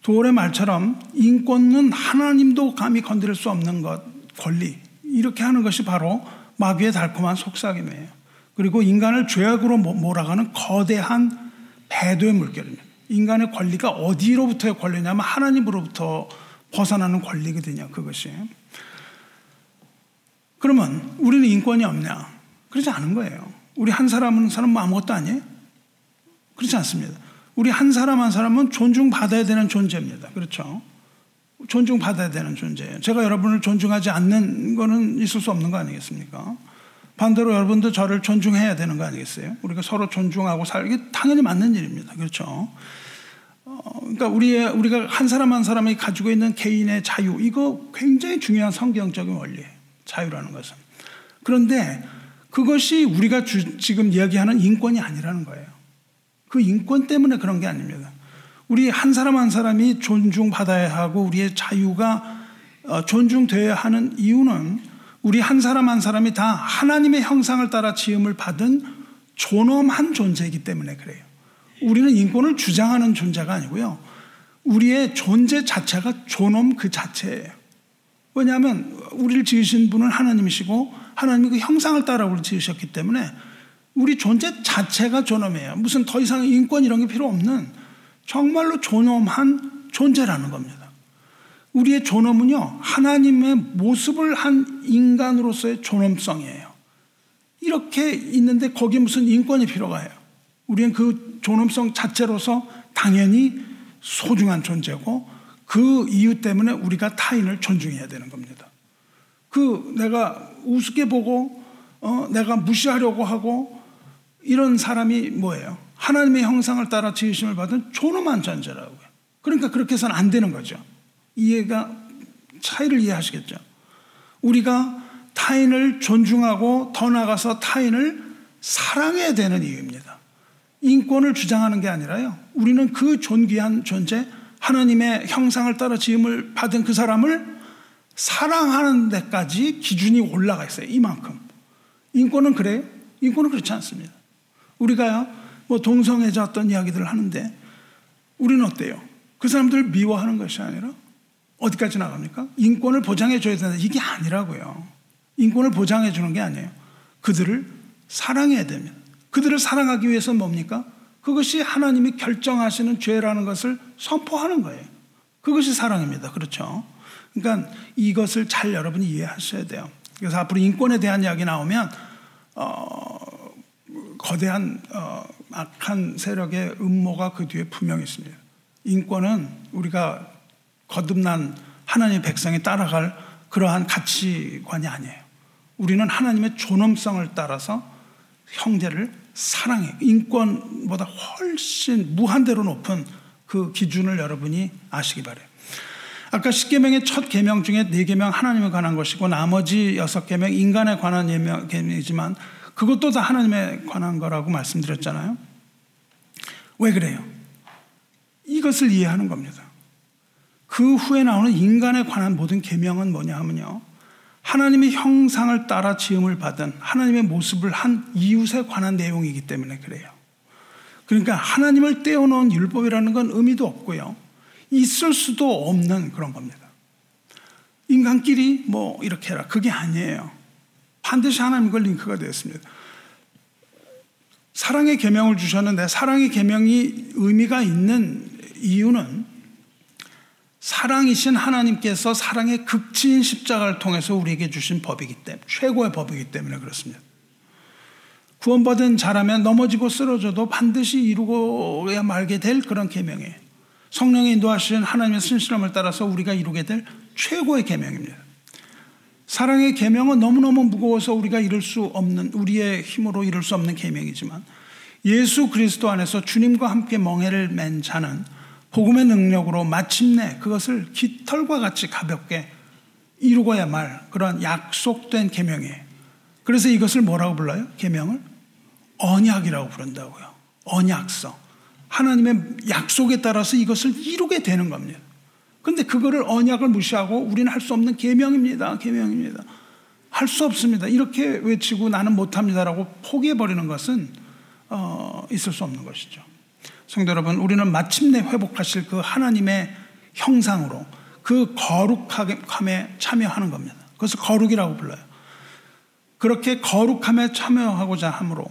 S1: 도월의 말처럼 인권은 하나님도 감히 건드릴 수 없는 것, 권리. 이렇게 하는 것이 바로 마귀의 달콤한 속삭임이에요. 그리고 인간을 죄악으로 몰아가는 거대한 배도의 물결입니다. 인간의 권리가 어디로부터의 권리냐면 하나님으로부터 벗어나는 권리거든요. 그것이. 그러면 우리는 인권이 없냐? 그러지 않은 거예요. 우리 한 사람은 사람 뭐 아무것도 아니에요? 그렇지 않습니다. 우리 한 사람 한 사람은 존중받아야 되는 존재입니다. 그렇죠? 존중받아야 되는 존재예요. 제가 여러분을 존중하지 않는 거는 있을 수 없는 거 아니겠습니까? 반대로 여러분도 저를 존중해야 되는 거 아니겠어요? 우리가 서로 존중하고 살기 당연히 맞는 일입니다. 그렇죠? 어, 그러니까 우리 우리가 한 사람 한 사람이 가지고 있는 개인의 자유 이거 굉장히 중요한 성경적인 원리예요. 자유라는 것은. 그런데 그것이 우리가 주, 지금 이야기하는 인권이 아니라는 거예요. 그 인권 때문에 그런 게 아닙니다. 우리 한 사람 한 사람이 존중받아야 하고 우리의 자유가 어, 존중돼야 하는 이유는 우리 한 사람 한 사람이 다 하나님의 형상을 따라 지음을 받은 존엄한 존재이기 때문에 그래요. 우리는 인권을 주장하는 존재가 아니고요. 우리의 존재 자체가 존엄 그 자체예요. 왜냐하면 우리를 지으신 분은 하나님이시고 하나님이 그 형상을 따라 우리를 지으셨기 때문에 우리 존재 자체가 존엄해요. 무슨 더 이상 인권 이런 게 필요 없는 정말로 존엄한 존재라는 겁니다. 우리의 존엄은요, 하나님의 모습을 한 인간으로서의 존엄성이에요. 이렇게 있는데 거기에 무슨 인권이 필요가 해요. 우리는 그 존엄성 자체로서 당연히 소중한 존재고 그 이유 때문에 우리가 타인을 존중해야 되는 겁니다. 그 내가 우습게 보고 어, 내가 무시하려고 하고 이런 사람이 뭐예요? 하나님의 형상을 따라 지으심을 받은 존엄한 존재라고요. 그러니까 그렇게 해서는 안 되는 거죠. 이해가 차이를 이해하시겠죠. 우리가 타인을 존중하고 더 나아가서 타인을 사랑해야 되는 이유입니다. 인권을 주장하는 게 아니라요. 우리는 그 존귀한 존재, 하나님의 형상을 따라 지음을 받은 그 사람을 사랑하는 데까지 기준이 올라가 있어요. 이만큼. 인권은 그래요? 인권은 그렇지 않습니다. 우리가요, 뭐 동성애자 어떤 이야기들을 하는데 우리는 어때요? 그 사람들을 미워하는 것이 아니라 어디까지 나갑니까? 인권을 보장해 줘야 된다. 이게 아니라고요. 인권을 보장해 주는 게 아니에요. 그들을 사랑해야 됩니다. 그들을 사랑하기 위해서는 뭡니까? 그것이 하나님이 결정하시는 죄라는 것을 선포하는 거예요. 그것이 사랑입니다. 그렇죠? 그러니까 이것을 잘 여러분이 이해하셔야 돼요. 그래서 앞으로 인권에 대한 이야기 나오면 어, 거대한 어, 악한 세력의 음모가 그 뒤에 분명히 있습니다. 인권은 우리가 거듭난 하나님의 백성이 따라갈 그러한 가치관이 아니에요. 우리는 하나님의 존엄성을 따라서 형제를 사랑해. 인권보다 훨씬 무한대로 높은 그 기준을 여러분이 아시기 바래요. 아까 10계명의 첫 계명 중에 4계명 하나님에 관한 것이고 나머지 6계명 인간에 관한 계명이지만 그것도 다 하나님에 관한 거라고 말씀드렸잖아요. 왜 그래요? 이것을 이해하는 겁니다. 그 후에 나오는 인간에 관한 모든 계명은 뭐냐 하면요. 하나님의 형상을 따라 지음을 받은 하나님의 모습을 한 이웃에 관한 내용이기 때문에 그래요. 그러니까 하나님을 떼어놓은 율법이라는 건 의미도 없고요. 있을 수도 없는 그런 겁니다. 인간끼리 뭐 이렇게 해라. 그게 아니에요. 반드시 하나님과 링크가 되었습니다. 사랑의 계명을 주셨는데 사랑의 계명이 의미가 있는 이유는 사랑이신 하나님께서 사랑의 극치인 십자가를 통해서 우리에게 주신 법이기 때문에 최고의 법이기 때문에 그렇습니다. 구원받은 자라면 넘어지고 쓰러져도 반드시 이루고야 말게 될 그런 계명이에요. 성령의 인도하시는 하나님의 신실함을 따라서 우리가 이루게 될 최고의 계명입니다. 사랑의 계명은 너무너무 무거워서 우리가 이룰 수 없는 우리의 힘으로 이룰 수 없는 계명이지만 예수 그리스도 안에서 주님과 함께 멍해를 맨 자는 복음의 능력으로 마침내 그것을 깃털과 같이 가볍게 이루어야 말 그런 약속된 계명이에요. 그래서 이것을 뭐라고 불러요? 계명을 언약이라고 부른다고요. 언약서. 하나님의 약속에 따라서 이것을 이루게 되는 겁니다. 근데 그거를 언약을 무시하고 우리는 할 수 없는 계명입니다. 계명입니다. 할 수 없습니다. 이렇게 외치고 나는 못합니다라고 포기해 버리는 것은 어, 있을 수 없는 것이죠. 성도 여러분, 우리는 마침내 회복하실 그 하나님의 형상으로 그 거룩함에 참여하는 겁니다. 그것을 거룩이라고 불러요. 그렇게 거룩함에 참여하고자 함으로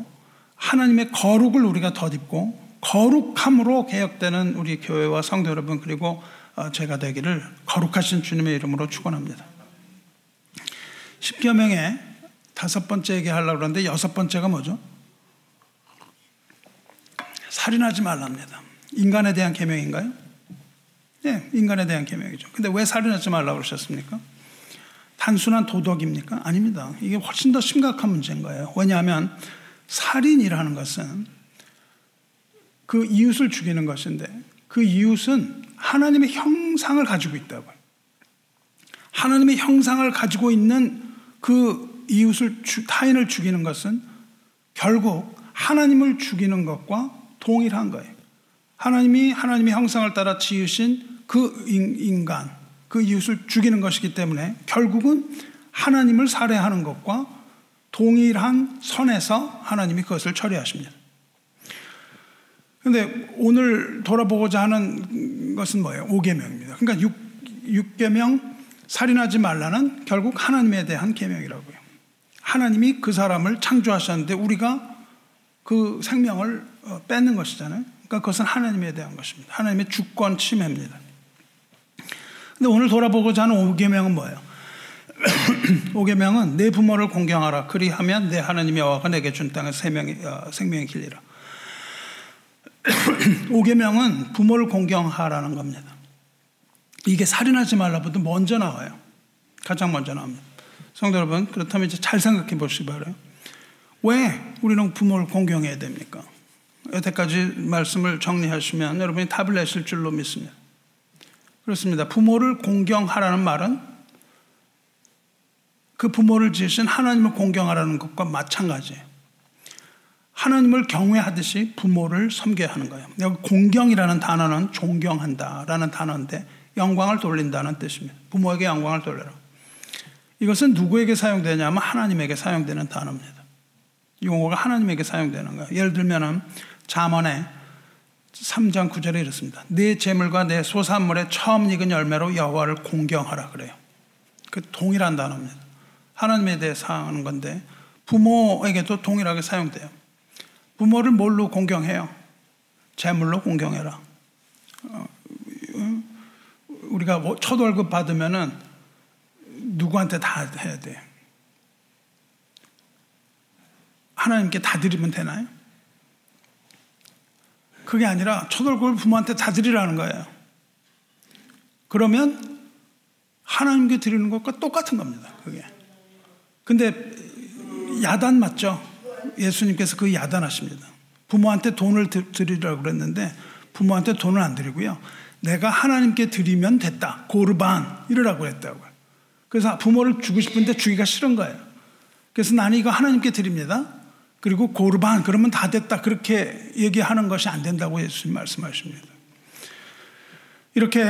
S1: 하나님의 거룩을 우리가 덧입고 거룩함으로 개혁되는 우리 교회와 성도 여러분 그리고 어, 제가 되기를 거룩하신 주님의 이름으로 축원합니다. 십계명의 다섯 번째 얘기하려고 그러는데 여섯 번째가 뭐죠? 살인하지 말랍니다. 인간에 대한 계명인가요? 네, 인간에 대한 계명이죠. 근데 왜 살인하지 말라고 그러셨습니까? 단순한 도덕입니까? 아닙니다. 이게 훨씬 더 심각한 문제인 거예요. 왜냐하면 살인이라는 것은 그 이웃을 죽이는 것인데 그 이웃은 하나님의 형상을 가지고 있다고요. 하나님의 형상을 가지고 있는 그 이웃을 타인을 죽이는 것은 결국 하나님을 죽이는 것과 동일한 거예요. 하나님이 하나님의 형상을 따라 지으신 그 인간, 그 이웃을 죽이는 것이기 때문에 결국은 하나님을 살해하는 것과 동일한 선에서 하나님이 그것을 처리하십니다. 근데 오늘 돌아보고자 하는 것은 뭐예요? 5계명입니다. 그러니까 6, 계명 살인하지 말라는 결국 하나님에 대한 계명이라고요. 하나님이 그 사람을 창조하셨는데 우리가 그 생명을 어, 뺏는 것이잖아요. 그러니까 그것은 하나님에 대한 것입니다. 하나님의 주권 침해입니다. 근데 오늘 돌아보고자 하는 5계명은 뭐예요? 5계명은 내 부모를 공경하라. 그리하면 내 하나님의 여호와가 내게 준 생명의, 어, 생명의 길이라. 5계명은 부모를 공경하라는 겁니다. 이게 살인하지 말라부터 먼저 나와요. 가장 먼저 나옵니다. 성도 여러분, 그렇다면 이제 잘 생각해 보시기 바라요. 왜 우리는 부모를 공경해야 됩니까? 여태까지 말씀을 정리하시면 여러분이 답을 내실 줄로 믿습니다. 그렇습니다. 부모를 공경하라는 말은 그 부모를 지으신 하나님을 공경하라는 것과 마찬가지예요. 하나님을 경외하듯이 부모를 섬겨야 하는 거예요. 여기 공경이라는 단어는 존경한다라는 단어인데 영광을 돌린다는 뜻입니다. 부모에게 영광을 돌려라. 이것은 누구에게 사용되냐면 하나님에게 사용되는 단어입니다. 용어가 하나님에게 사용되는 거예요. 예를 들면은 잠언에 3장 9절에 이렇습니다. 내 재물과 내 소산물의 처음 익은 열매로 여호와를 공경하라 그래요. 그 동일한 단어입니다. 하나님에 대해서 하는 건데 부모에게도 동일하게 사용돼요. 부모를 뭘로 공경해요? 재물로 공경해라. 어, 우리가 뭐첫 월급 받으면은 누구한테 다 해야 돼. 하나님께 다 드리면 되나요? 그게 아니라 첫 월급을 부모한테 다 드리라는 거예요. 그러면 하나님께 드리는 것과 똑같은 겁니다. 그게. 근데 야단 맞죠? 예수님께서 그 야단하십니다. 부모한테 돈을 드리라고 그랬는데 부모한테 돈을 안 드리고요. 내가 하나님께 드리면 됐다. 고르반 이러라고 했다고요. 그래서 부모를 주고 싶은데 주기가 싫은 거예요. 그래서 나는 이거 하나님께 드립니다. 그리고 고르반 그러면 다 됐다. 그렇게 얘기하는 것이 안 된다고 예수님 말씀하십니다. 이렇게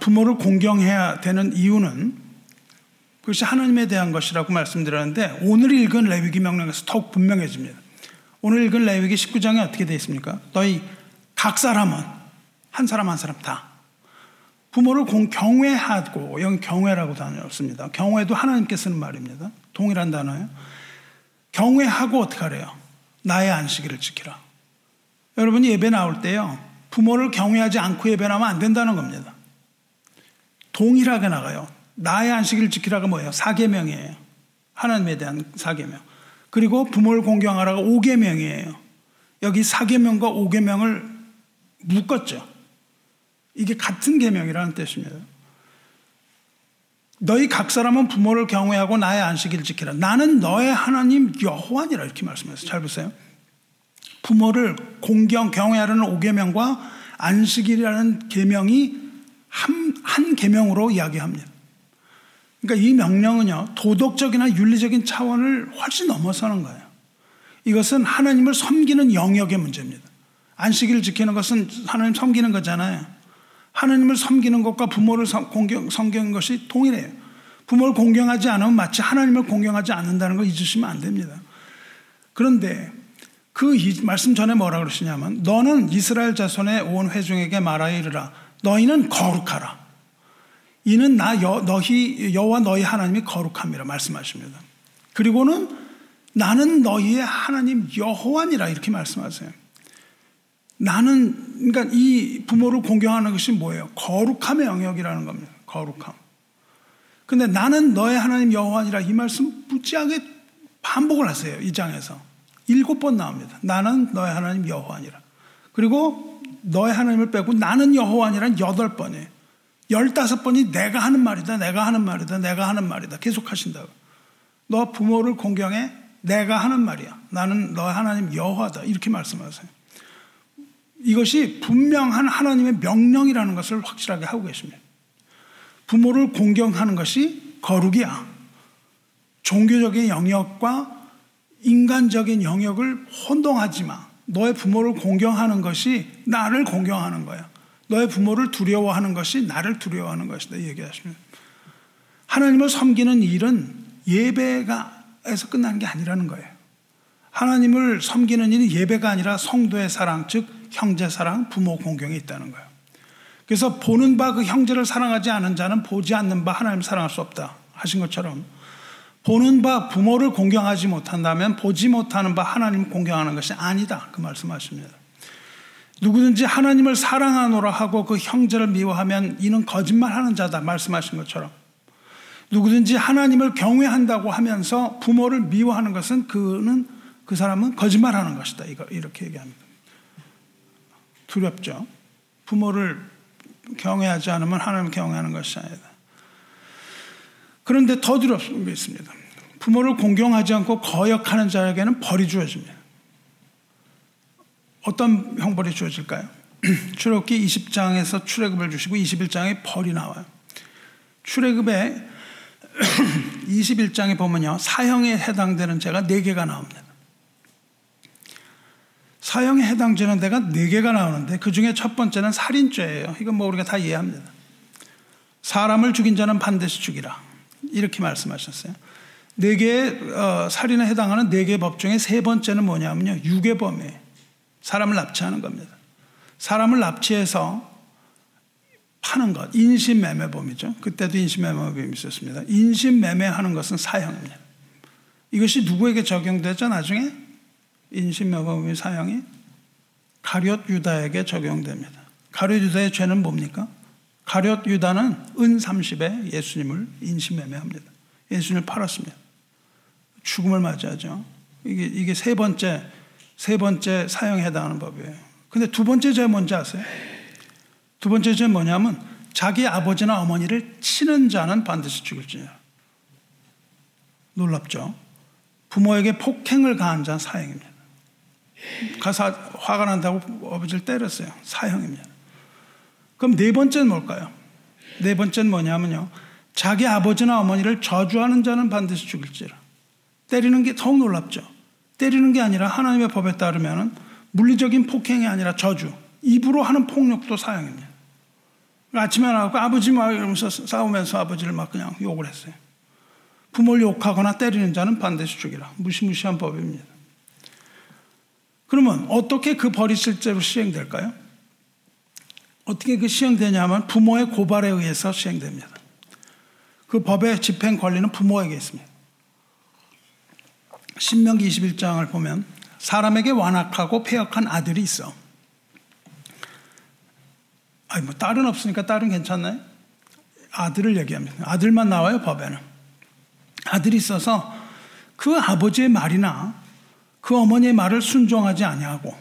S1: 부모를 공경해야 되는 이유는 그것이 하나님에 대한 것이라고 말씀드렸는데 오늘 읽은 레위기 명령에서 더욱 분명해집니다. 오늘 읽은 레위기 19장에 어떻게 되어 있습니까? 너희 각 사람은 한 사람 한 사람 다 부모를 공, 경외하고 여기 경외라고 단어였습니다. 경외도 하나님께 쓰는 말입니다. 동일한 단어예요. 경외하고 어떻게 하래요? 나의 안식일을 지키라. 여러분이 예배 나올 때요. 부모를 경외하지 않고 예배 나면 안 된다는 겁니다. 동일하게 나가요. 나의 안식일을 지키라가 뭐예요? 사계명이에요. 하나님에 대한 사계명. 그리고 부모를 공경하라가 5계명이에요. 여기 4계명과 5계명을 묶었죠. 이게 같은 계명이라는 뜻입니다. 너희 각 사람은 부모를 경외하고 나의 안식일을 지키라. 나는 너의 하나님 여호와니라 이렇게 말씀했어요. 잘 보세요. 부모를 공경 경외하라는 5계명과 안식일이라는 계명이 한, 한 계명으로 이야기합니다. 그러니까 이 명령은요, 도덕적이나 윤리적인 차원을 훨씬 넘어서는 거예요. 이것은 하나님을 섬기는 영역의 문제입니다. 안식일을 지키는 것은 하나님 섬기는 거잖아요. 하나님을 섬기는 것과 부모를 공경, 섬기는 것이 동일해요. 부모를 공경하지 않으면 마치 하나님을 공경하지 않는다는 걸 잊으시면 안 됩니다. 그런데 그 말씀 전에 뭐라 그러시냐면 너는 이스라엘 자손의 온 회중에게 말하여 이르라 너희는 거룩하라. 이는 나 여, 너희 여호와 너희 하나님이 거룩함이라 말씀하십니다. 그리고는 나는 너희의 하나님 여호와니라 이렇게 말씀하세요. 나는 그러니까 이 부모를 공경하는 것이 뭐예요? 거룩함의 영역이라는 겁니다. 거룩함. 근데 나는 너의 하나님 여호와니라 이 말씀 무지하게 반복을 하세요. 이 장에서. 일곱 번 나옵니다. 나는 너의 하나님 여호와니라. 그리고 너의 하나님을 빼고 나는 여호와니란 여덟 번이에요. 열다섯 번이 내가 하는 말이다, 내가 하는 말이다, 내가 하는 말이다. 계속 하신다고. 너 부모를 공경해? 내가 하는 말이야. 나는 너의 하나님 여호와다. 이렇게 말씀하세요. 이것이 분명한 하나님의 명령이라는 것을 확실하게 하고 계십니다. 부모를 공경하는 것이 거룩이야. 종교적인 영역과 인간적인 영역을 혼동하지 마. 너의 부모를 공경하는 것이 나를 공경하는 거야. 너의 부모를 두려워하는 것이 나를 두려워하는 것이다. 얘기하십니다. 하나님을 섬기는 일은 예배가에서 끝나는 게 아니라는 거예요. 하나님을 섬기는 일은 예배가 아니라 성도의 사랑, 즉 형제 사랑, 부모 공경이 있다는 거예요. 그래서 보는 바 그 형제를 사랑하지 않은 자는 보지 않는 바 하나님을 사랑할 수 없다. 하신 것처럼 보는 바 부모를 공경하지 못한다면 보지 못하는 바 하나님을 공경하는 것이 아니다. 그 말씀하십니다. 누구든지 하나님을 사랑하노라 하고 그 형제를 미워하면 이는 거짓말하는 자다. 말씀하신 것처럼 누구든지 하나님을 경외한다고 하면서 부모를 미워하는 것은 그는 그 사람은 거짓말하는 것이다. 이거 이렇게 얘기합니다. 두렵죠. 부모를 경외하지 않으면 하나님을 경외하는 것이 아니다. 그런데 더 두렵습니다. 부모를 공경하지 않고 거역하는 자에게는 벌이 주어집니다. 어떤 형벌이 주어질까요? 출애굽기 20장에서 출애굽을 주시고 21장에 벌이 나와요. 출애굽에 21장에 보면요. 사형에 해당되는 죄가 4개가 나옵니다. 사형에 해당되는 데가 4개가 나오는데 그 중에 첫 번째는 살인죄예요. 이건 뭐 우리가 다 이해합니다. 사람을 죽인 자는 반드시 죽이라. 이렇게 말씀하셨어요. 네 개의 어, 살인에 해당하는 네 개의 법 중에 세 번째는 뭐냐면요. 유괴범이에요. 사람을 납치하는 겁니다. 사람을 납치해서 파는 것, 인신매매범이죠. 그때도 인신매매범이 있었습니다. 인신매매하는 것은 사형입니다. 이것이 누구에게 적용되죠? 나중에 인신매매범이 사형이 가룟 유다에게 적용됩니다. 가룟 유다의 죄는 뭡니까? 가룟 유다는 은 30에 예수님을 인신매매합니다. 예수님을 팔았습니다. 죽음을 맞이하죠. 이게, 이게 세 번째, 세 번째 사형에 해당하는 법이에요. 근데 두 번째 죄 뭔지 아세요? 두 번째 죄 뭐냐면 자기 아버지나 어머니를 치는 자는 반드시 죽을지니라. 놀랍죠? 부모에게 폭행을 가한 자는 사형입니다. 가서 화가 난다고 아버지를 때렸어요. 사형입니다. 그럼 네 번째는 뭘까요? 네 번째는 뭐냐면요. 자기 아버지나 어머니를 저주하는 자는 반드시 죽일지라. 때리는 게 더욱 놀랍죠. 때리는 게 아니라 하나님의 법에 따르면 물리적인 폭행이 아니라 저주, 입으로 하는 폭력도 사형입니다. 아침에 나가고 아버지 막 이러면서 싸우면서 아버지를 막 그냥 욕을 했어요. 부모를 욕하거나 때리는 자는 반드시 죽이라. 무시무시한 법입니다. 그러면 어떻게 그 벌이 실제로 시행될까요? 어떻게 그 시행되냐면 부모의 고발에 의해서 시행됩니다. 그 법의 집행 권리는 부모에게 있습니다. 신명기 21장을 보면 사람에게 완악하고 폐역한 아들이 있어. 아니 뭐 딸은 없으니까 딸은 괜찮나요? 아들을 얘기합니다. 아들만 나와요 법에는. 아들이 있어서 그 아버지의 말이나 그 어머니의 말을 순종하지 아니하고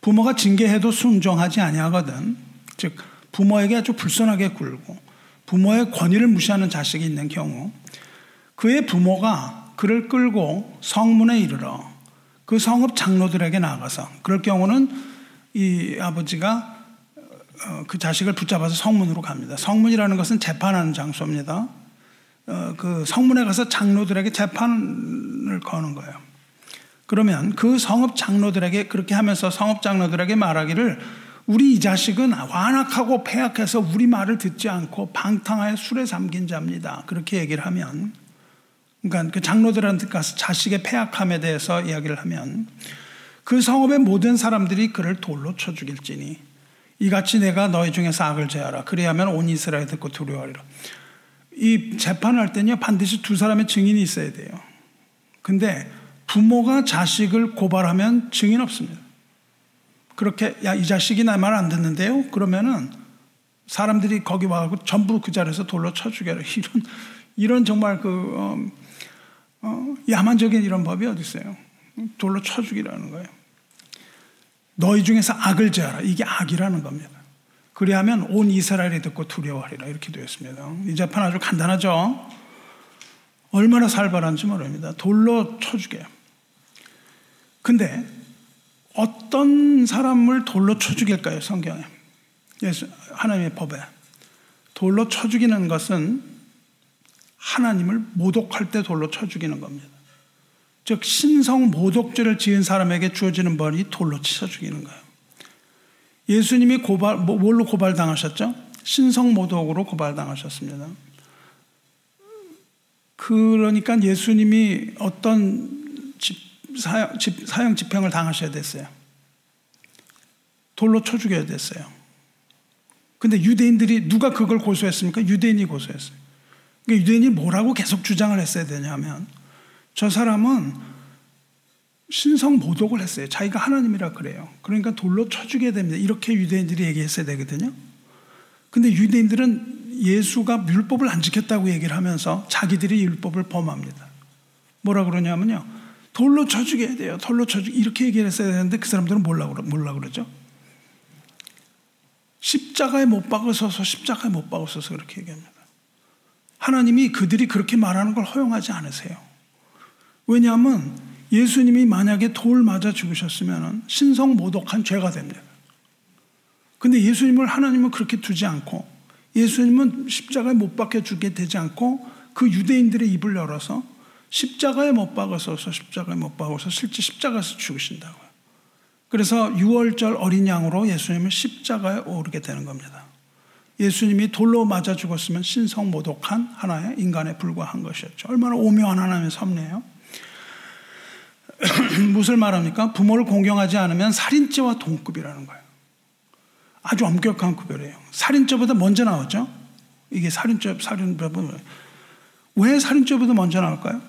S1: 부모가 징계해도 순종하지 아니하거든. 즉 부모에게 아주 불손하게 굴고 부모의 권위를 무시하는 자식이 있는 경우 그의 부모가 그를 끌고 성문에 이르러 그 성읍 장로들에게 나가서 그럴 경우는 이 아버지가 어, 그 자식을 붙잡아서 성문으로 갑니다. 성문이라는 것은 재판하는 장소입니다. 어, 그 성문에 가서 장로들에게 재판을 거는 거예요. 그러면 그 성읍 장로들에게 그렇게 하면서 성읍 장로들에게 말하기를 우리 이 자식은 완악하고 폐악해서 우리 말을 듣지 않고 방탕하여 술에 잠긴 자입니다. 그렇게 얘기를 하면 그러니까 그 장로들한테 가서 자식의 폐악함에 대해서 이야기를 하면 그 성읍의 모든 사람들이 그를 돌로 쳐 죽일지니 이같이 내가 너희 중에서 악을 제하라. 그리하면 온 이스라엘 듣고 두려워하리라. 이 재판을 할 때는요, 반드시 두 사람의 증인이 있어야 돼요. 근데 부모가 자식을 고발하면 증인 없습니다. 그렇게, 야, 이 자식이 나 말 안 듣는데요? 그러면은 사람들이 거기 와서 전부 그 자리에서 돌로 쳐 죽여라. 이런, 이런 정말 그, 어, 어, 야만적인 이런 법이 어디 있어요? 돌로 쳐 죽이라는 거예요. 너희 중에서 악을 제하라. 이게 악이라는 겁니다. 그리하면 온 이스라엘이 듣고 두려워하리라. 이렇게 되었습니다. 이 재판 아주 간단하죠? 얼마나 살벌한지 모릅니다. 돌로 쳐 죽여요. 근데 어떤 사람을 돌로 쳐 죽일까요? 성경에. 예수, 하나님의 법에. 돌로 쳐 죽이는 것은 하나님을 모독할 때 돌로 쳐 죽이는 겁니다. 즉 신성 모독죄를 지은 사람에게 주어지는 벌이 돌로 치서 죽이는 거예요. 예수님이 고발 뭐, 뭘로 고발당하셨죠? 신성 모독으로 고발당하셨습니다. 그러니까 예수님이 어떤 집, 사형, 집, 사형 집행을 당하셔야 됐어요. 돌로 쳐 죽여야 됐어요. 근데 유대인들이 누가 그걸 고소했습니까? 유대인이 고소했어요. 그러니까 유대인이 뭐라고 계속 주장을 했어야 되냐면 저 사람은 신성 모독을 했어요. 자기가 하나님이라 그래요. 그러니까 돌로 쳐주게 됩니다. 이렇게 유대인들이 얘기했어야 되거든요. 근데 유대인들은 예수가 율법을 안 지켰다고 얘기를 하면서 자기들이 율법을 범합니다. 뭐라 그러냐면요. 돌로 쳐주게 해야 돼요. 돌로 쳐주게. 이렇게 얘기를 했어야 되는데 그 사람들은 몰라, 몰라 그러죠. 십자가에 못 박으셔서 십자가에 못 박으셔서 그렇게 얘기합니다. 하나님이 그들이 그렇게 말하는 걸 허용하지 않으세요. 왜냐하면 예수님이 만약에 돌 맞아 죽으셨으면 신성 모독한 죄가 됩니다. 근데 예수님을 하나님은 그렇게 두지 않고 예수님은 십자가에 못 박혀 죽게 되지 않고 그 유대인들의 입을 열어서 십자가에 못 박아서 십자가에 못 박아서 실제 십자가에서 죽으신다고요. 그래서 6월절 어린 양으로 예수님은 십자가에 오르게 되는 겁니다. 예수님이 돌로 맞아 죽었으면 신성 모독한 하나의 인간에 불과한 것이었죠. 얼마나 오묘한 하나님의 섭리예요. 무엇을 말합니까? 부모를 공경하지 않으면 살인죄와 동급이라는 거예요. 아주 엄격한 구별이에요. 살인죄보다 먼저 나왔죠? 이게 살인죄, 살인죄보다. 왜 살인죄보다 먼저 나올까요?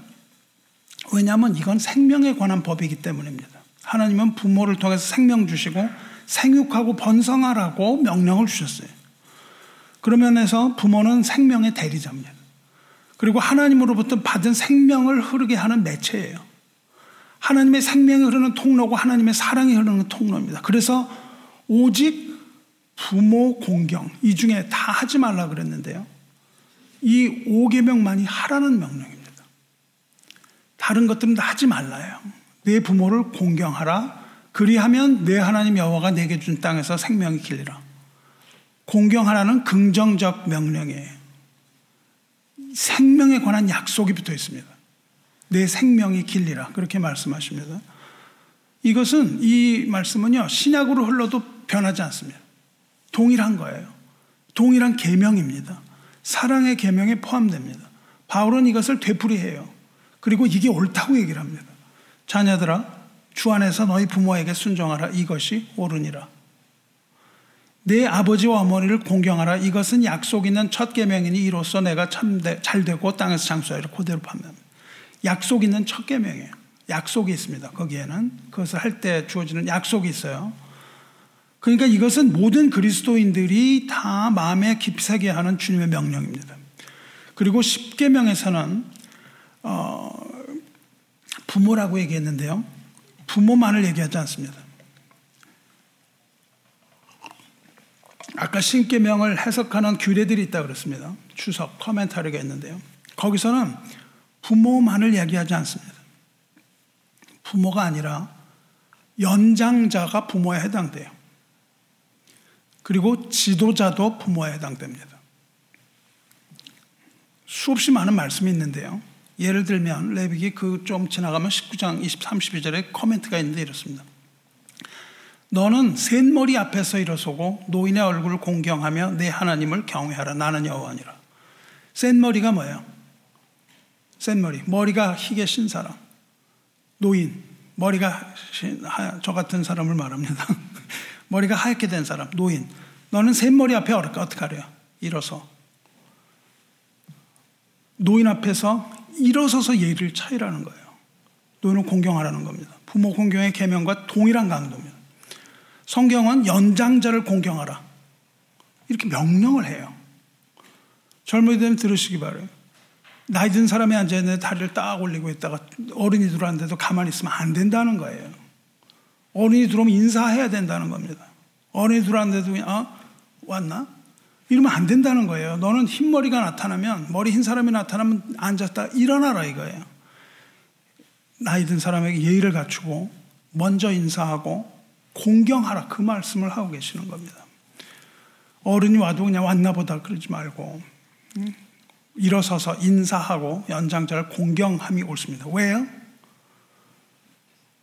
S1: 왜냐하면 이건 생명에 관한 법이기 때문입니다. 하나님은 부모를 통해서 생명 주시고 생육하고 번성하라고 명령을 주셨어요. 그러면에서 부모는 생명의 대리자입니다. 그리고 하나님으로부터 받은 생명을 흐르게 하는 매체예요. 하나님의 생명이 흐르는 통로고 하나님의 사랑이 흐르는 통로입니다. 그래서 오직 부모 공경 이 중에 다 하지 말라 그랬는데요. 이 5계명만이 하라는 명령입니다. 다른 것들은 다 하지 말라요. 내 부모를 공경하라. 그리하면 내 하나님 여호와가 내게 준 땅에서 생명이 길리라. 공경하라는 긍정적 명령이에요. 생명에 관한 약속이 붙어 있습니다. 내 생명이 길리라. 그렇게 말씀하십니다. 이것은, 이 말씀은요, 신약으로 흘러도 변하지 않습니다. 동일한 거예요. 동일한 계명입니다. 사랑의 계명에 포함됩니다. 바울은 이것을 되풀이해요. 그리고 이게 옳다고 얘기를 합니다. 자녀들아, 주 안에서 너희 부모에게 순종하라. 이것이 옳으니라. 내 아버지와 어머니를 공경하라. 이것은 약속 있는 첫 계명이니 이로써 내가 참잘 되고 땅에서 장수하리라. 그대로 판매합니다. 약속 있는 첫 계명이에요. 약속이 있습니다. 거기에는 그것을 할 때 주어지는 약속이 있어요. 그러니까 이것은 모든 그리스도인들이 다 마음에 깊새게 하는 주님의 명령입니다. 그리고 십계명에서는 어, 부모라고 얘기했는데요. 부모만을 얘기하지 않습니다. 아까 신계명을 해석하는 규례들이 있다고 그랬습니다. 추석 커멘타리가 있는데요. 거기서는 부모만을 얘기하지 않습니다. 부모가 아니라 연장자가 부모에 해당돼요. 그리고 지도자도 부모에 해당됩니다. 수없이 많은 말씀이 있는데요. 예를 들면 레비기 그 좀 지나가면 19장 20, 32절에 코멘트가 있는데 이렇습니다. 너는 셋머리 앞에서 일어서고 노인의 얼굴을 공경하며 내 하나님을 경외하라. 나는 여호와니라. 셋머리가 뭐예요? 셋머리. 머리가 희게 신 사람. 노인. 머리가 저 같은 사람을 말합니다. 머리가 하얗게 된 사람. 노인. 너는 셋머리 앞에 어떻게 하래요? 일어서. 노인 앞에서 일어서서 예를 차이라는 거예요. 노인을 공경하라는 겁니다. 부모 공경의 계명과 동일한 강도입니다. 성경은 연장자를 공경하라. 이렇게 명령을 해요. 젊은이들 들으시기 바래요. 나이 든 사람이 앉아있는데 다리를 딱 올리고 있다가 어른이 들어왔는데도 가만히 있으면 안 된다는 거예요. 어른이 들어오면 인사해야 된다는 겁니다. 어른이 들어왔는데도 어? 왔나? 이러면 안 된다는 거예요. 너는 흰머리가 나타나면, 머리 흰 사람이 나타나면 앉았다 일어나라 이거예요. 나이 든 사람에게 예의를 갖추고, 먼저 인사하고, 공경하라 그 말씀을 하고 계시는 겁니다. 어른이 와도 그냥 왔나 보다 그러지 말고 일어서서 인사하고 연장자를 공경함이 옳습니다. 왜요?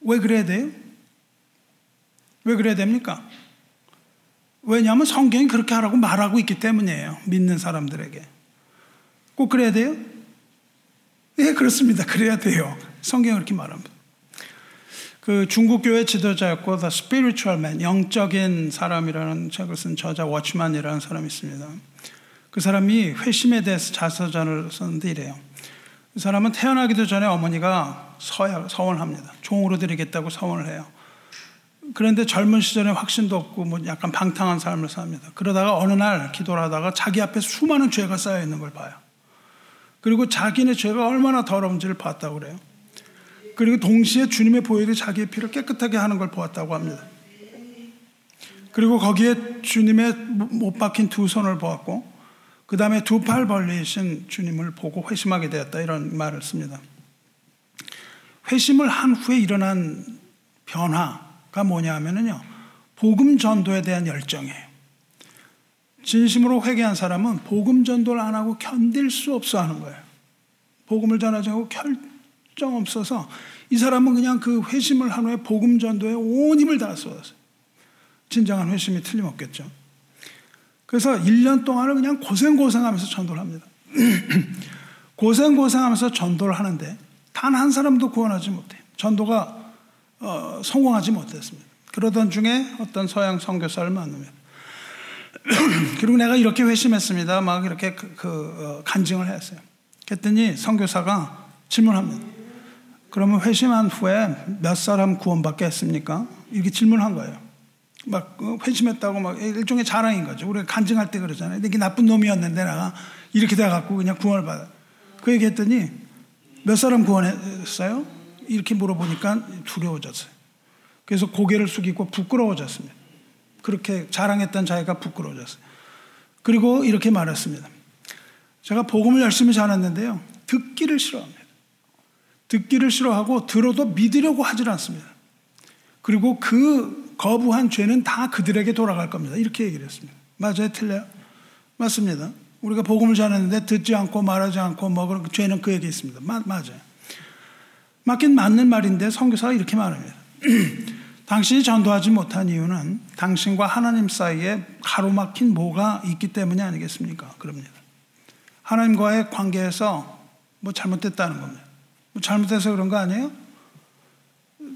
S1: 왜 그래야 돼요? 왜 그래야 됩니까? 왜냐하면 성경이 그렇게 하라고 말하고 있기 때문이에요. 믿는 사람들에게. 꼭 그래야 돼요? 예, 그렇습니다. 그래야 돼요. 성경이 그렇게 말합니다. 그 중국 교회 지도자였고 The Spiritual Man, 영적인 사람이라는 책을 쓴 저자 워치만이라는 사람이 있습니다. 그 사람이 회심에 대해서 자서전을 썼는데 이래요. 그 사람은 태어나기도 전에 어머니가 서야, 서원합니다. 종으로 드리겠다고 서원을 해요. 그런데 젊은 시절에 확신도 없고 뭐 약간 방탕한 삶을 삽니다. 그러다가 어느 날 기도를 하다가 자기 앞에 수많은 죄가 쌓여 있는 걸 봐요. 그리고 자기네 죄가 얼마나 더러운지를 봤다고 그래요. 그리고 동시에 주님의 보혈이 자기의 피를 깨끗하게 하는 걸 보았다고 합니다. 그리고 거기에 주님의 못 박힌 두 손을 보았고, 그 다음에 두 팔 벌리신 주님을 보고 회심하게 되었다. 이런 말을 씁니다. 회심을 한 후에 일어난 변화가 뭐냐 하면요. 복음 전도에 대한 열정이에요. 진심으로 회개한 사람은 복음 전도를 안 하고 견딜 수 없어 하는 거예요. 복음을 결 정 없어서 이 사람은 그냥 그 회심을 한 후에 복음 전도에 온 힘을 다 쏟았어요. 진정한 회심이 틀림없겠죠. 그래서 1년 동안을 그냥 고생고생하면서 전도를 합니다. 고생고생하면서 전도를 하는데 단 한 사람도 구원하지 못해요. 전도가 어, 성공하지 못했습니다. 그러던 중에 어떤 서양 선교사를 만납니다. 그리고 내가 이렇게 회심했습니다. 막 이렇게 그, 그 어, 간증을 했어요. 그랬더니 선교사가 질문합니다. 그러면 회심한 후에 몇 사람 구원받겠습니까? 이렇게 질문한 거예요. 막 어, 회심했다고 막 일종의 자랑인 거죠. 우리가 간증할 때 그러잖아요. 이게 나쁜 놈이었는데 내가 이렇게 돼갖고 그냥 구원을 받아. 그 얘기했더니 몇 사람 구원했어요? 이렇게 물어보니까 두려워졌어요. 그래서 고개를 숙이고 부끄러워졌습니다. 그렇게 자랑했던 자기가 부끄러워졌어요. 그리고 이렇게 말했습니다. 제가 복음을 열심히 전했는데요. 듣기를 싫어합니다. 듣기를 싫어하고 들어도 믿으려고 하질 않습니다. 그리고 그 거부한 죄는 다 그들에게 돌아갈 겁니다. 이렇게 얘기를 했습니다. 맞아요? 틀려요? 맞습니다. 우리가 복음을 전했는데 듣지 않고 말하지 않고 뭐 그런 죄는 그에게 있습니다. 마, 맞아요. 맞긴 맞는 말인데 성교사가 이렇게 말합니다. 당신이 전도하지 못한 이유는 당신과 하나님 사이에 가로막힌 뭐가 있기 때문이 아니겠습니까? 그럽니다. 하나님과의 관계에서 뭐 잘못됐다는 겁니다. 뭐 잘못해서 그런 거 아니에요?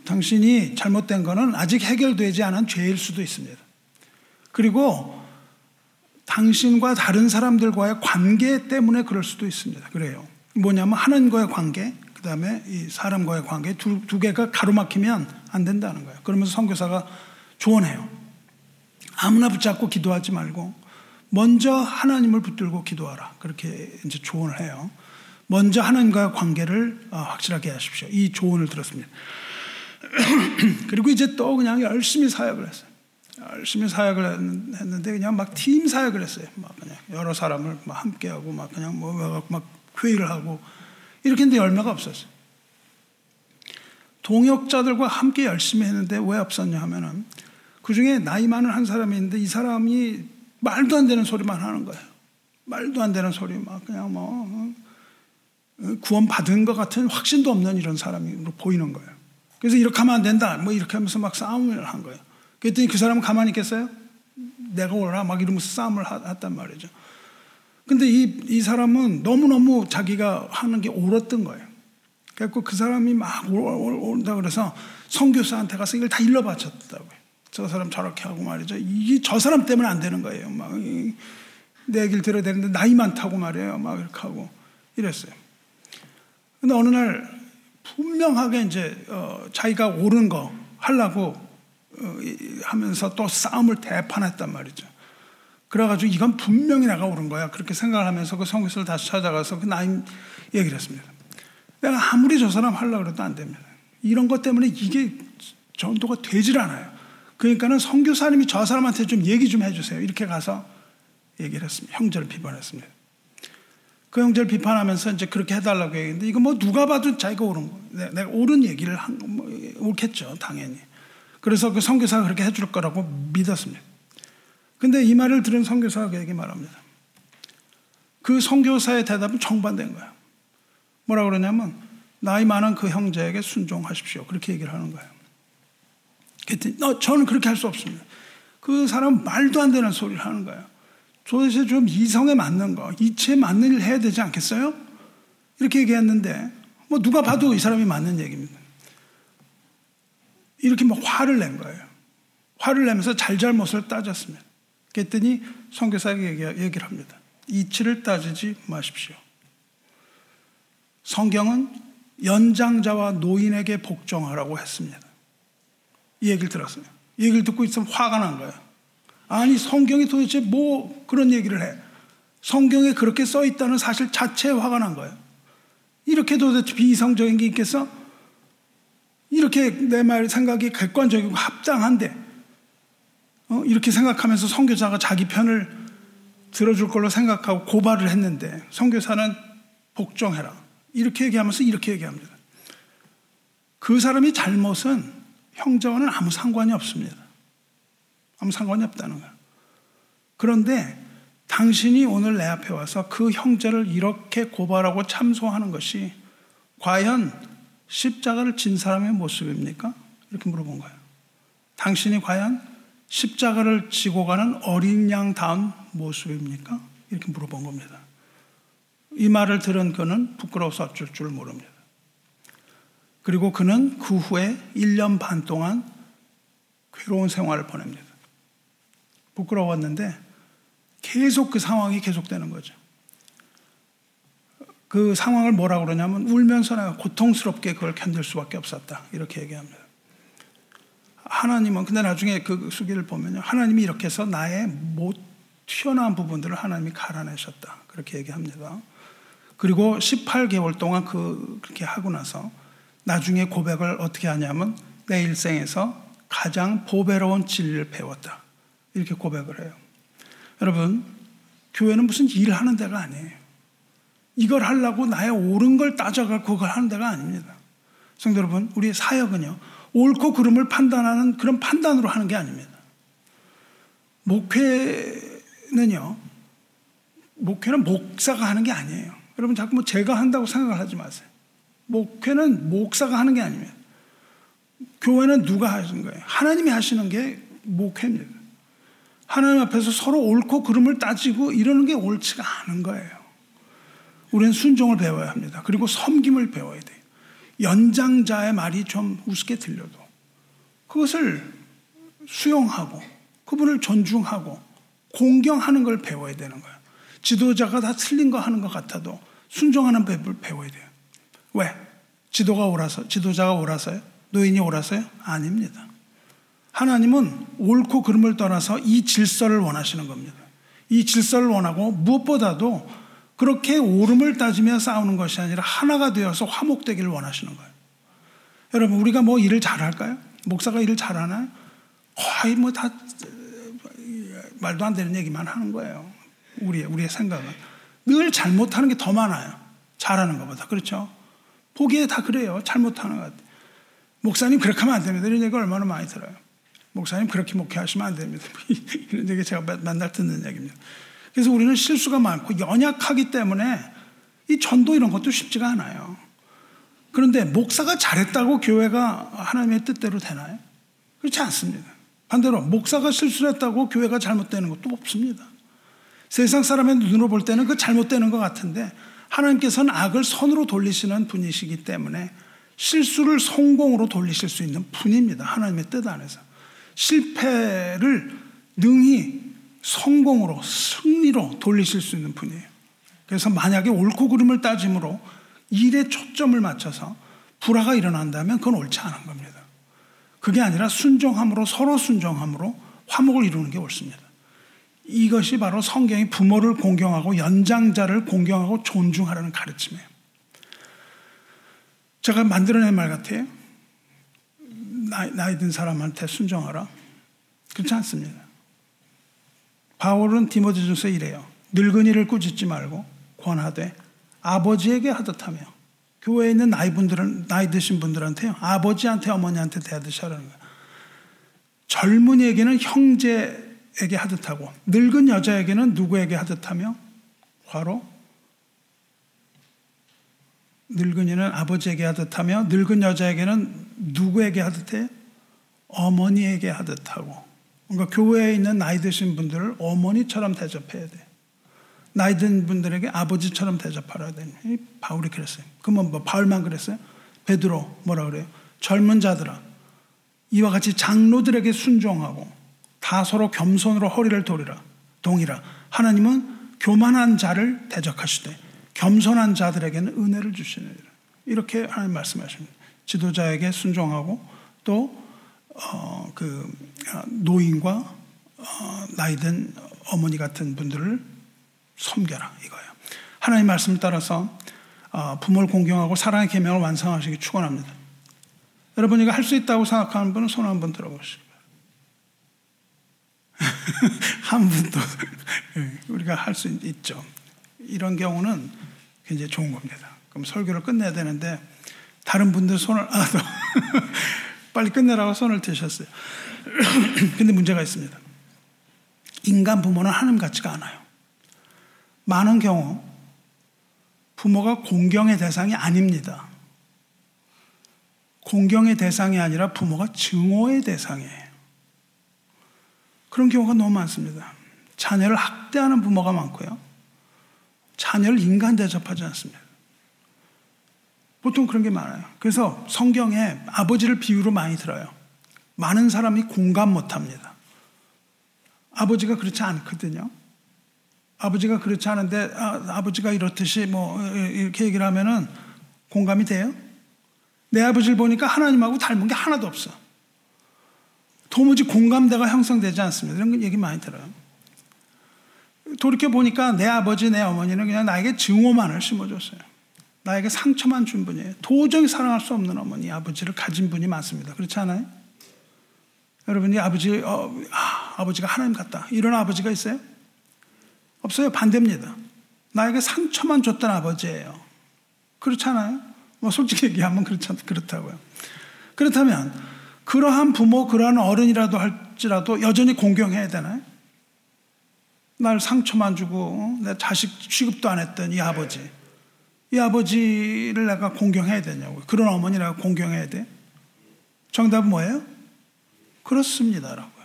S1: 당신이 잘못된 거는 아직 해결되지 않은 죄일 수도 있습니다. 그리고 당신과 다른 사람들과의 관계 때문에 그럴 수도 있습니다. 그래요. 뭐냐면 하나님과의 관계, 그 다음에 이 사람과의 관계 두, 두 개가 가로막히면 안 된다는 거예요. 그러면서 선교사가 조언해요. 아무나 붙잡고 기도하지 말고 먼저 하나님을 붙들고 기도하라. 그렇게 이제 조언을 해요. 먼저 하나님과의 관계를 어, 확실하게 하십시오. 이 조언을 들었습니다. 그리고 이제 또 그냥 열심히 사역을 했어요. 열심히 사역을 했는데 그냥 막 팀 사역을 했어요. 막 그냥 여러 사람을 막 함께하고 막 그냥 뭐막 회의를 하고 이렇게 했는데 열매가 없었어요. 동역자들과 함께 열심히 했는데 왜 없었냐 하면은 그 중에 나이 많은 한 사람이 있는데 이 사람이 말도 안 되는 소리만 하는 거예요. 말도 안 되는 소리 막 그냥 뭐 어, 구원 받은 것 같은 확신도 없는 이런 사람이 보이는 거예요. 그래서 이렇게 하면 안 된다. 뭐 이렇게 하면서 막 싸움을 한 거예요. 그랬더니 그 사람은 가만히 있겠어요? 내가 오라 막 이러면서 싸움을 했단 말이죠. 근데 이, 이 사람은 너무너무 자기가 하는 게 옳았던 거예요. 그래서 그 사람이 막 온다 그래서 성교사한테 가서 이걸 다 일러 바쳤다고요. 저 사람 저렇게 하고 말이죠. 이게 저 사람 때문에 안 되는 거예요. 막 내 얘기를 들어야 되는데 나이 많다고 말이에요. 막 이렇게 하고 이랬어요. 근데 어느 날 분명하게 이제 어, 자기가 옳은 거 하려고 어, 하면서 또 싸움을 대판했단 말이죠. 그래가지고 이건 분명히 내가 옳은 거야. 그렇게 생각을 하면서 그 성교사를 다시 찾아가서 그 나이 얘기를 했습니다. 내가 아무리 저 사람 하려고 해도 안 됩니다. 이런 것 때문에 이게 전도가 되질 않아요. 그러니까는 성교사님이 저 사람한테 좀 얘기 좀 해주세요. 이렇게 가서 얘기를 했습니다. 형제를 비판했습니다. 그 형제를 비판하면서 이제 그렇게 해달라고 얘기했는데 이거 뭐 누가 봐도 자기가 옳은 거, 내가 옳은 얘기를 한, 뭐, 옳겠죠, 당연히. 그래서 그 성교사가 그렇게 해줄 거라고 믿었습니다. 근데 이 말을 들은 성교사가 얘기 말합니다. 그 성교사의 대답은 정반대인 거야. 뭐라 그러냐면 나이 많은 그 형제에게 순종하십시오. 그렇게 얘기를 하는 거예요. 그랬더니 너, 저는 그렇게 할 수 없습니다. 그 사람 말도 안 되는 소리를 하는 거예요. 도대체 좀 이성에 맞는 거, 이치에 맞는 일을 해야 되지 않겠어요? 이렇게 얘기했는데 뭐 누가 봐도 이 사람이 맞는 얘기입니다. 이렇게 막 화를 낸 거예요. 화를 내면서 잘잘못을 따졌습니다. 그랬더니 성교사에게 얘기를 합니다. 이치를 따지지 마십시오. 성경은 연장자와 노인에게 복종하라고 했습니다. 이 얘기를 들었어요. 이 얘기를 듣고 있으면 화가 난 거예요. 아니, 성경이 도대체 뭐 그런 얘기를 해? 성경에 그렇게 써 있다는 사실 자체에 화가 난 거예요. 이렇게 도대체 비이성적인 게 있겠어? 이렇게 내 말 생각이 객관적이고 합당한데, 어? 이렇게 생각하면서 성교사가 자기 편을 들어줄 걸로 생각하고 고발을 했는데, 성교사는 복종해라. 이렇게 얘기하면서 이렇게 얘기합니다. 그 사람이 잘못은 형제와는 아무 상관이 없습니다. 아무 상관이 없다는 거예요. 그런데 당신이 오늘 내 앞에 와서 그 형제를 이렇게 고발하고 참소하는 것이 과연 십자가를 진 사람의 모습입니까? 이렇게 물어본 거예요. 당신이 과연 십자가를 지고 가는 어린 양 다운 모습입니까? 이렇게 물어본 겁니다. 이 말을 들은 그는 부끄러워서 어쩔 줄 모릅니다. 그리고 그는 그 후에 1년 반 동안 괴로운 생활을 보냅니다. 부끄러웠는데 계속 그 상황이 계속되는 거죠. 그 상황을 뭐라 그러냐면 울면서 내가 고통스럽게 그걸 견딜 수밖에 없었다. 이렇게 얘기합니다. 하나님은 근데 나중에 그 수기를 보면요. 하나님이 이렇게 해서 나의 못 튀어나온 부분들을 하나님이 갈아내셨다. 그렇게 얘기합니다. 그리고 18개월 동안 그, 그렇게 하고 나서 나중에 고백을 어떻게 하냐면 내 일생에서 가장 보배로운 진리를 배웠다. 이렇게 고백을 해요. 여러분, 교회는 무슨 일을 하는 데가 아니에요. 이걸 하려고 나의 옳은 걸 따져가 그걸 하는 데가 아닙니다. 성도 여러분, 우리 사역은요, 옳고 그름을 판단하는 그런 판단으로 하는 게 아닙니다. 목회는요, 목회는 목사가 하는 게 아니에요. 여러분 자꾸 뭐 제가 한다고 생각하지 마세요. 목회는 목사가 하는 게 아닙니다. 교회는 누가 하시는 거예요? 하나님이 하시는 게 목회입니다. 하나님 앞에서 서로 옳고 그름을 따지고 이러는 게 옳지가 않은 거예요. 우리는 순종을 배워야 합니다. 그리고 섬김을 배워야 돼요. 연장자의 말이 좀 우습게 들려도 그것을 수용하고 그분을 존중하고 공경하는 걸 배워야 되는 거예요. 지도자가 다 틀린 거 하는 것 같아도 순종하는 법을 배워야 돼요. 왜? 지도가 옳아서, 지도자가 옳아서요? 노인이 옳아서요? 아닙니다. 하나님은 옳고 그름을 떠나서 이 질서를 원하시는 겁니다. 이 질서를 원하고 무엇보다도 그렇게 오름을 따지며 싸우는 것이 아니라 하나가 되어서 화목되기를 원하시는 거예요. 여러분, 우리가 뭐 일을 잘할까요? 목사가 일을 잘하나요? 거의 뭐 다 말도 안 되는 얘기만 하는 거예요. 우리의, 우리의 생각은. 늘 잘못하는 게 더 많아요. 잘하는 것보다. 그렇죠? 보기에 다 그래요. 잘못하는 것. 목사님 그렇게 하면 안 됩니다. 이런 얘기 얼마나 많이 들어요. 목사님 그렇게 목회하시면 안 됩니다. 이런 얘기 제가 맨날 듣는 얘기입니다. 그래서 우리는 실수가 많고 연약하기 때문에 이 전도 이런 것도 쉽지가 않아요. 그런데 목사가 잘했다고 교회가 하나님의 뜻대로 되나요? 그렇지 않습니다. 반대로 목사가 실수를 했다고 교회가 잘못되는 것도 없습니다. 세상 사람의 눈으로 볼 때는 그 잘못되는 것 같은데 하나님께서는 악을 선으로 돌리시는 분이시기 때문에 실수를 성공으로 돌리실 수 있는 분입니다. 하나님의 뜻 안에서. 실패를 능히 성공으로, 승리로 돌리실 수 있는 분이에요. 그래서 만약에 옳고 그름을 따짐으로 일에 초점을 맞춰서 불화가 일어난다면 그건 옳지 않은 겁니다. 그게 아니라 순종함으로 서로 순종함으로 화목을 이루는 게 옳습니다. 이것이 바로 성경이 부모를 공경하고 연장자를 공경하고 존중하라는 가르침이에요. 제가 만들어낸 말 같아요. 나이, 나이 든 사람한테 순종하라. 그렇지 않습니다. 바울은 디모데전서 이래요. 늙은이를 꾸짖지 말고 권하되 아버지에게 하듯하며 교회에 있는 나이 분들은 나이 드신 분들한테요. 아버지한테 어머니한테 대하듯이 하라는 거예요. 젊은이에게는 형제에게 하듯하고 늙은 여자에게는 누구에게 하듯하며 과로 늙은이는 아버지에게 하듯하며 늙은 여자에게는 누구에게 하듯해? 어머니에게 하듯 하고. 그러니까 교회에 있는 나이 드신 분들을 어머니처럼 대접해야 돼. 나이 든 분들에게 아버지처럼 대접하라 되 바울이 그랬어요. 그러면 뭐 바울만 그랬어요? 베드로 뭐라 그래요? 젊은 자들아 이와 같이 장로들에게 순종하고 다 서로 겸손으로 허리를 돌리라 동이라 하나님은 교만한 자를 대적하시되 겸손한 자들에게는 은혜를 주시느니라. 이렇게 하나님 말씀하십니다. 지도자에게 순종하고 또, 어, 그, 노인과 어, 나이든 어머니 같은 분들을 섬겨라. 이거예요. 하나님 말씀 따라서 어, 부모를 공경하고 사랑의 계명을 완성하시기 축원합니다. 여러분 이거 할 수 있다고 생각하는 분은 손 한 번 들어보시기 한 분도 예, 우리가 할 수 있죠. 이런 경우는 굉장히 좋은 겁니다. 그럼 설교를 끝내야 되는데 다른 분들 손을 아, 빨리 끝내라고 손을 드셨어요. 근데 문제가 있습니다. 인간 부모는 하나님 같지가 않아요. 많은 경우 부모가 공경의 대상이 아닙니다. 공경의 대상이 아니라 부모가 증오의 대상이에요. 그런 경우가 너무 많습니다. 자녀를 학대하는 부모가 많고요. 자녀를 인간 대접하지 않습니다. 보통 그런 게 많아요. 그래서 성경에 아버지를 비유로 많이 들어요. 많은 사람이 공감 못 합니다. 아버지가 그렇지 않거든요. 아버지가 그렇지 않은데, 아, 버지가 이렇듯이 뭐, 이렇게 얘기를 하면은 공감이 돼요? 내 아버지를 보니까 하나님하고 닮은 게 하나도 없어. 도무지 공감대가 형성되지 않습니다. 이런 얘기 많이 들어요. 돌이켜 보니까 내 아버지, 내 어머니는 그냥 나에게 증오만을 심어줬어요. 나에게 상처만 준 분이에요. 도저히 사랑할 수 없는 어머니, 아버지를 가진 분이 많습니다. 그렇지 않아요? 여러분이 아버지, 어, 아, 아버지가 하나님 같다. 이런 아버지가 있어요? 없어요. 반대입니다. 나에게 상처만 줬던 아버지예요. 그렇지 않아요? 뭐 솔직히 얘기하면 그렇지, 그렇다고요. 그렇다면 그러한 부모, 그러한 어른이라도 할지라도 여전히 공경해야 되나요? 날 상처만 주고 내 자식 취급도 안 했던 이 아버지. 이 아버지를 내가 공경해야 되냐고. 그런 어머니라고 공경해야 돼? 정답은 뭐예요? 그렇습니다라고요.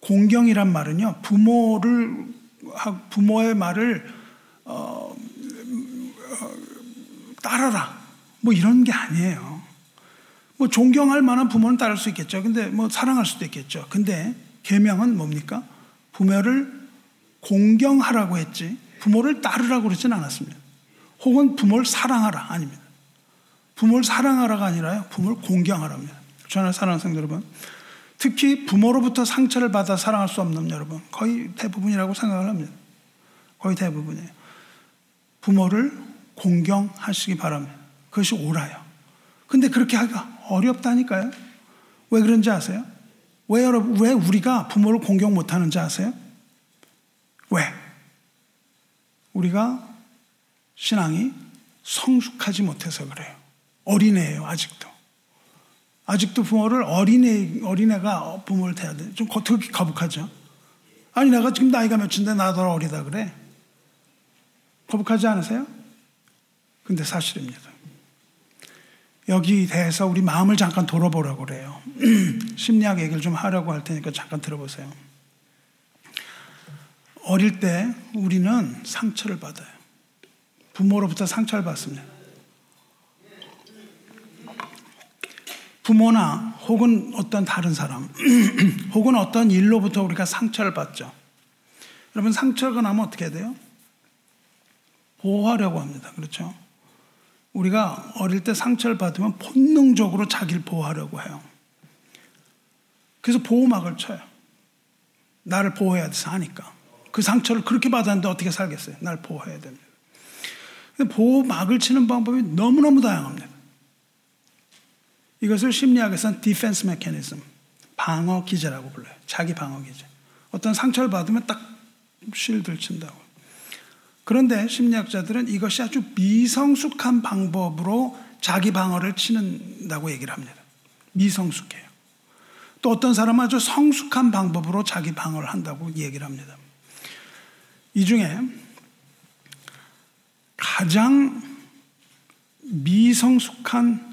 S1: 공경이란 말은요, 부모를, 부모의 말을, 어, 어, 따라라. 뭐 이런 게 아니에요. 뭐 존경할 만한 부모는 따를 수 있겠죠. 근데 뭐 사랑할 수도 있겠죠. 근데 계명은 뭡니까? 부모를 공경하라고 했지 부모를 따르라고 그러진 않았습니다. 혹은 부모를 사랑하라 아닙니다. 부모를 사랑하라가 아니라요. 부모를 공경하랍니다. 저는 사랑하는 성도 여러분. 특히 부모로부터 상처를 받아 사랑할 수 없는 여러분 거의 대부분이라고 생각을 합니다. 거의 대부분이에요. 부모를 공경하시기 바랍니다. 그것이 옳아요. 근데 그렇게 하기가 어렵다니까요. 왜 그런지 아세요? 왜 여러분, 왜 우리가 부모를 공경 못 하는지 아세요? 왜? 우리가 신앙이 성숙하지 못해서 그래요. 어린애예요, 아직도. 아직도 부모를 어린애, 어린애가 부모를 대야 돼. 좀 겉으로 거북하죠? 아니, 내가 지금 나이가 몇인데 나더 어리다 그래. 거북하지 않으세요? 근데 사실입니다. 여기 대해서 우리 마음을 잠깐 돌아보라고 그래요. 심리학 얘기를 좀 하려고 할 테니까 잠깐 들어보세요. 어릴 때 우리는 상처를 받아요. 부모로부터 상처를 받습니다. 부모나 혹은 어떤 다른 사람, 혹은 어떤 일로부터 우리가 상처를 받죠. 여러분, 상처가 나면 어떻게 해야 돼요? 보호하려고 합니다. 그렇죠? 우리가 어릴 때 상처를 받으면 본능적으로 자기를 보호하려고 해요. 그래서 보호막을 쳐요. 나를 보호해야 돼서 하니까. 그 상처를 그렇게 받았는데 어떻게 살겠어요? 날 보호해야 됩니다. 보호막을 치는 방법이 너무너무 다양합니다. 이것을 심리학에서는 defense mechanism, 방어 기제라고 불러요. 자기 방어 기제. 어떤 상처를 받으면 딱 shield를 친다고. 그런데 심리학자들은 이것이 아주 미성숙한 방법으로 자기 방어를 치는다고 얘기를 합니다. 미성숙해요. 또 어떤 사람은 아주 성숙한 방법으로 자기 방어를 한다고 얘기를 합니다. 이 중에 가장 미성숙한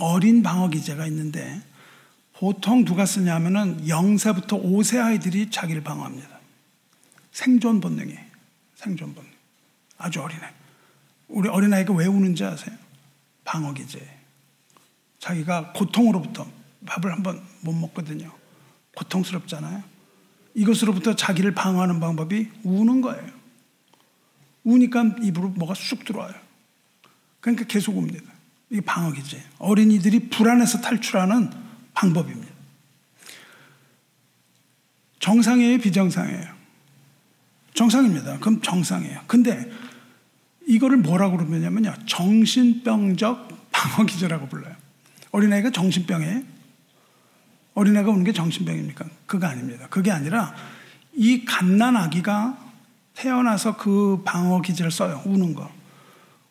S1: 어린 방어 기제가 있는데 보통 누가 쓰냐면은 0세부터 5세 아이들이 자기를 방어합니다. 생존 본능이에요. 생존 본능. 아주 어린애. 우리 어린아이가 왜 우는지 아세요? 방어 기제. 자기가 고통으로부터 밥을 한번 못 먹거든요. 고통스럽잖아요. 이것으로부터 자기를 방어하는 방법이 우는 거예요. 우니까 입으로 뭐가 쑥 들어와요. 그러니까 계속 웁니다. 이게 방어기제. 어린이들이 불안해서 탈출하는 방법입니다. 정상이에요, 비정상이에요? 정상입니다. 그럼 정상이에요. 근데 이거를 뭐라고 그러냐면요. 정신병적 방어기제라고 불러요. 어린아이가 정신병에 어린애가 우는 게 정신병입니까? 그거 아닙니다. 그게 아니라 이 갓난 아기가 태어나서 그 방어 기제를 써요. 우는 거.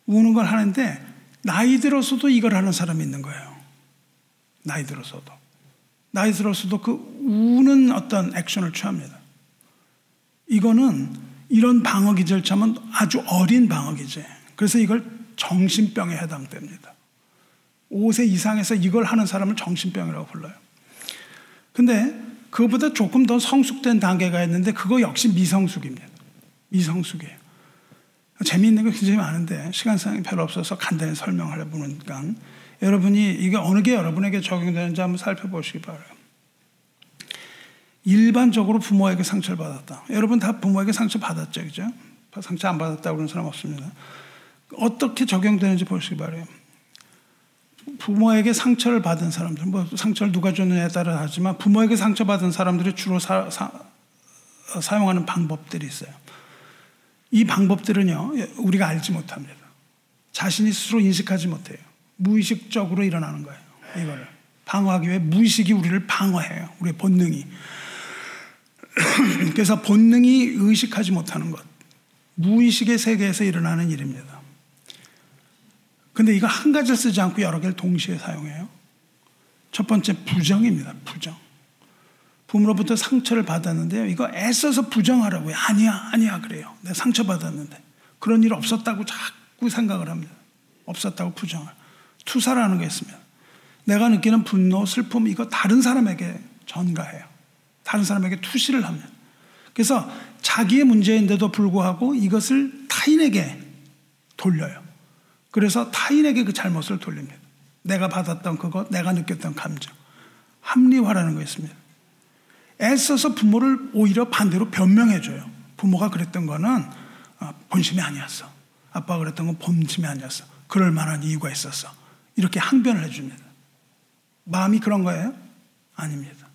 S1: 우는 걸 하는데 나이 들어서도 이걸 하는 사람이 있는 거예요. 나이 들어서도. 나이 들어서도 그 우는 어떤 액션을 취합니다. 이거는 이런 방어 기제를 차면 아주 어린 방어 기제. 그래서 이걸 정신병에 해당됩니다. 5세 이상에서 이걸 하는 사람을 정신병이라고 불러요. 근데 그것보다 조금 더 성숙된 단계가 있는데 그거 역시 미성숙입니다. 미성숙이에요. 재미있는 게 굉장히 많은데 시간상이 별로 없어서 간단히 설명을 해보니까 여러분이 이게 어느 게 여러분에게 적용되는지 한번 살펴보시기 바라요. 일반적으로 부모에게 상처를 받았다. 여러분 다 부모에게 상처 받았죠, 그죠? 상처 안 받았다고 그런 사람 없습니다. 어떻게 적용되는지 보시기 바래요. 부모에게 상처를 받은 사람들, 뭐 상처를 누가 줬느냐에 따라 하지만 부모에게 상처 받은 사람들이 주로 사, 사, 사용하는 방법들이 있어요. 이 방법들은요, 우리가 알지 못합니다. 자신이 스스로 인식하지 못해요. 무의식적으로 일어나는 거예요. 이거를. 방어하기 위해 무의식이 우리를 방어해요. 우리의 본능이. 그래서 본능이 의식하지 못하는 것. 무의식의 세계에서 일어나는 일입니다. 근데 이거 한 가지를 쓰지 않고 여러 개를 동시에 사용해요. 첫 번째 부정입니다. 부정. 부모로부터 상처를 받았는데요. 이거 애써서 부정하라고요. 아니야, 아니야 그래요. 내가 상처 받았는데 그런 일 없었다고 자꾸 생각을 합니다. 없었다고 부정을. 투사라는 게 있습니다. 내가 느끼는 분노, 슬픔 이거 다른 사람에게 전가해요. 다른 사람에게 투시를 합니다. 그래서 자기의 문제인데도 불구하고 이것을 타인에게 돌려요. 그래서 타인에게 그 잘못을 돌립니다. 내가 받았던 그것, 내가 느꼈던 감정. 합리화라는 거였습니다. 애써서 부모를 오히려 반대로 변명해줘요. 부모가 그랬던 거는 어, 본심이 아니었어. 아빠가 그랬던 건 본심이 아니었어. 그럴 만한 이유가 있었어. 이렇게 항변을 해줍니다. 마음이 그런 거예요? 아닙니다.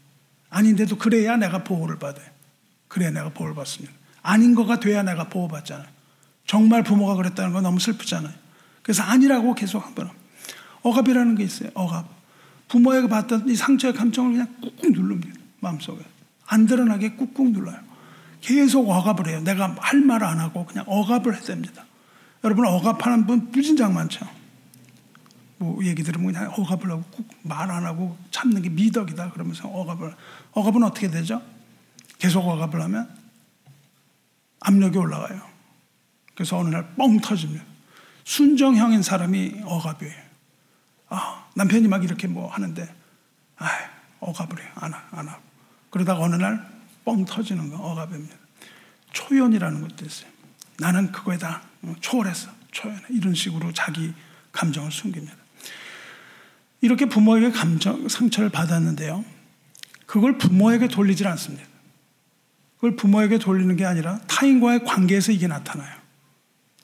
S1: 아닌데도 그래야 내가 보호를 받아요. 그래야 내가 보호를 받습니다. 아닌 거가 돼야 내가 보호받잖아요. 정말 부모가 그랬다는 건 너무 슬프잖아요. 그래서 아니라고 계속 한번 억압이라는 게 있어요. 억압. 부모에게 받던 이 상처의 감정을 그냥 꾹꾹 누릅니다. 마음속에. 안 드러나게 꾹꾹 눌러요. 계속 억압을 해요. 내가 할 말 안 하고 그냥 억압을 해야 됩니다. 여러분 억압하는 분 무진장 많죠. 뭐 얘기 들으면 그냥 억압을 하고 말 안 하고 참는 게 미덕이다 그러면서 억압을 억압은 어떻게 되죠? 계속 억압을 하면 압력이 올라가요. 그래서 어느 날 뻥 터집니다. 순정형인 사람이 억압이에요. 아, 남편이 막 이렇게 뭐 하는데, 아, 억압을 해요. 안, 안 하고. 그러다가 어느 날 뻥 터지는 거 억압입니다. 초연이라는 것도 있어요. 나는 그거에 다 초월했어. 초연. 이런 식으로 자기 감정을 숨깁니다. 이렇게 부모에게 감정, 상처를 받았는데요. 그걸 부모에게 돌리질 않습니다. 그걸 부모에게 돌리는 게 아니라 타인과의 관계에서 이게 나타나요.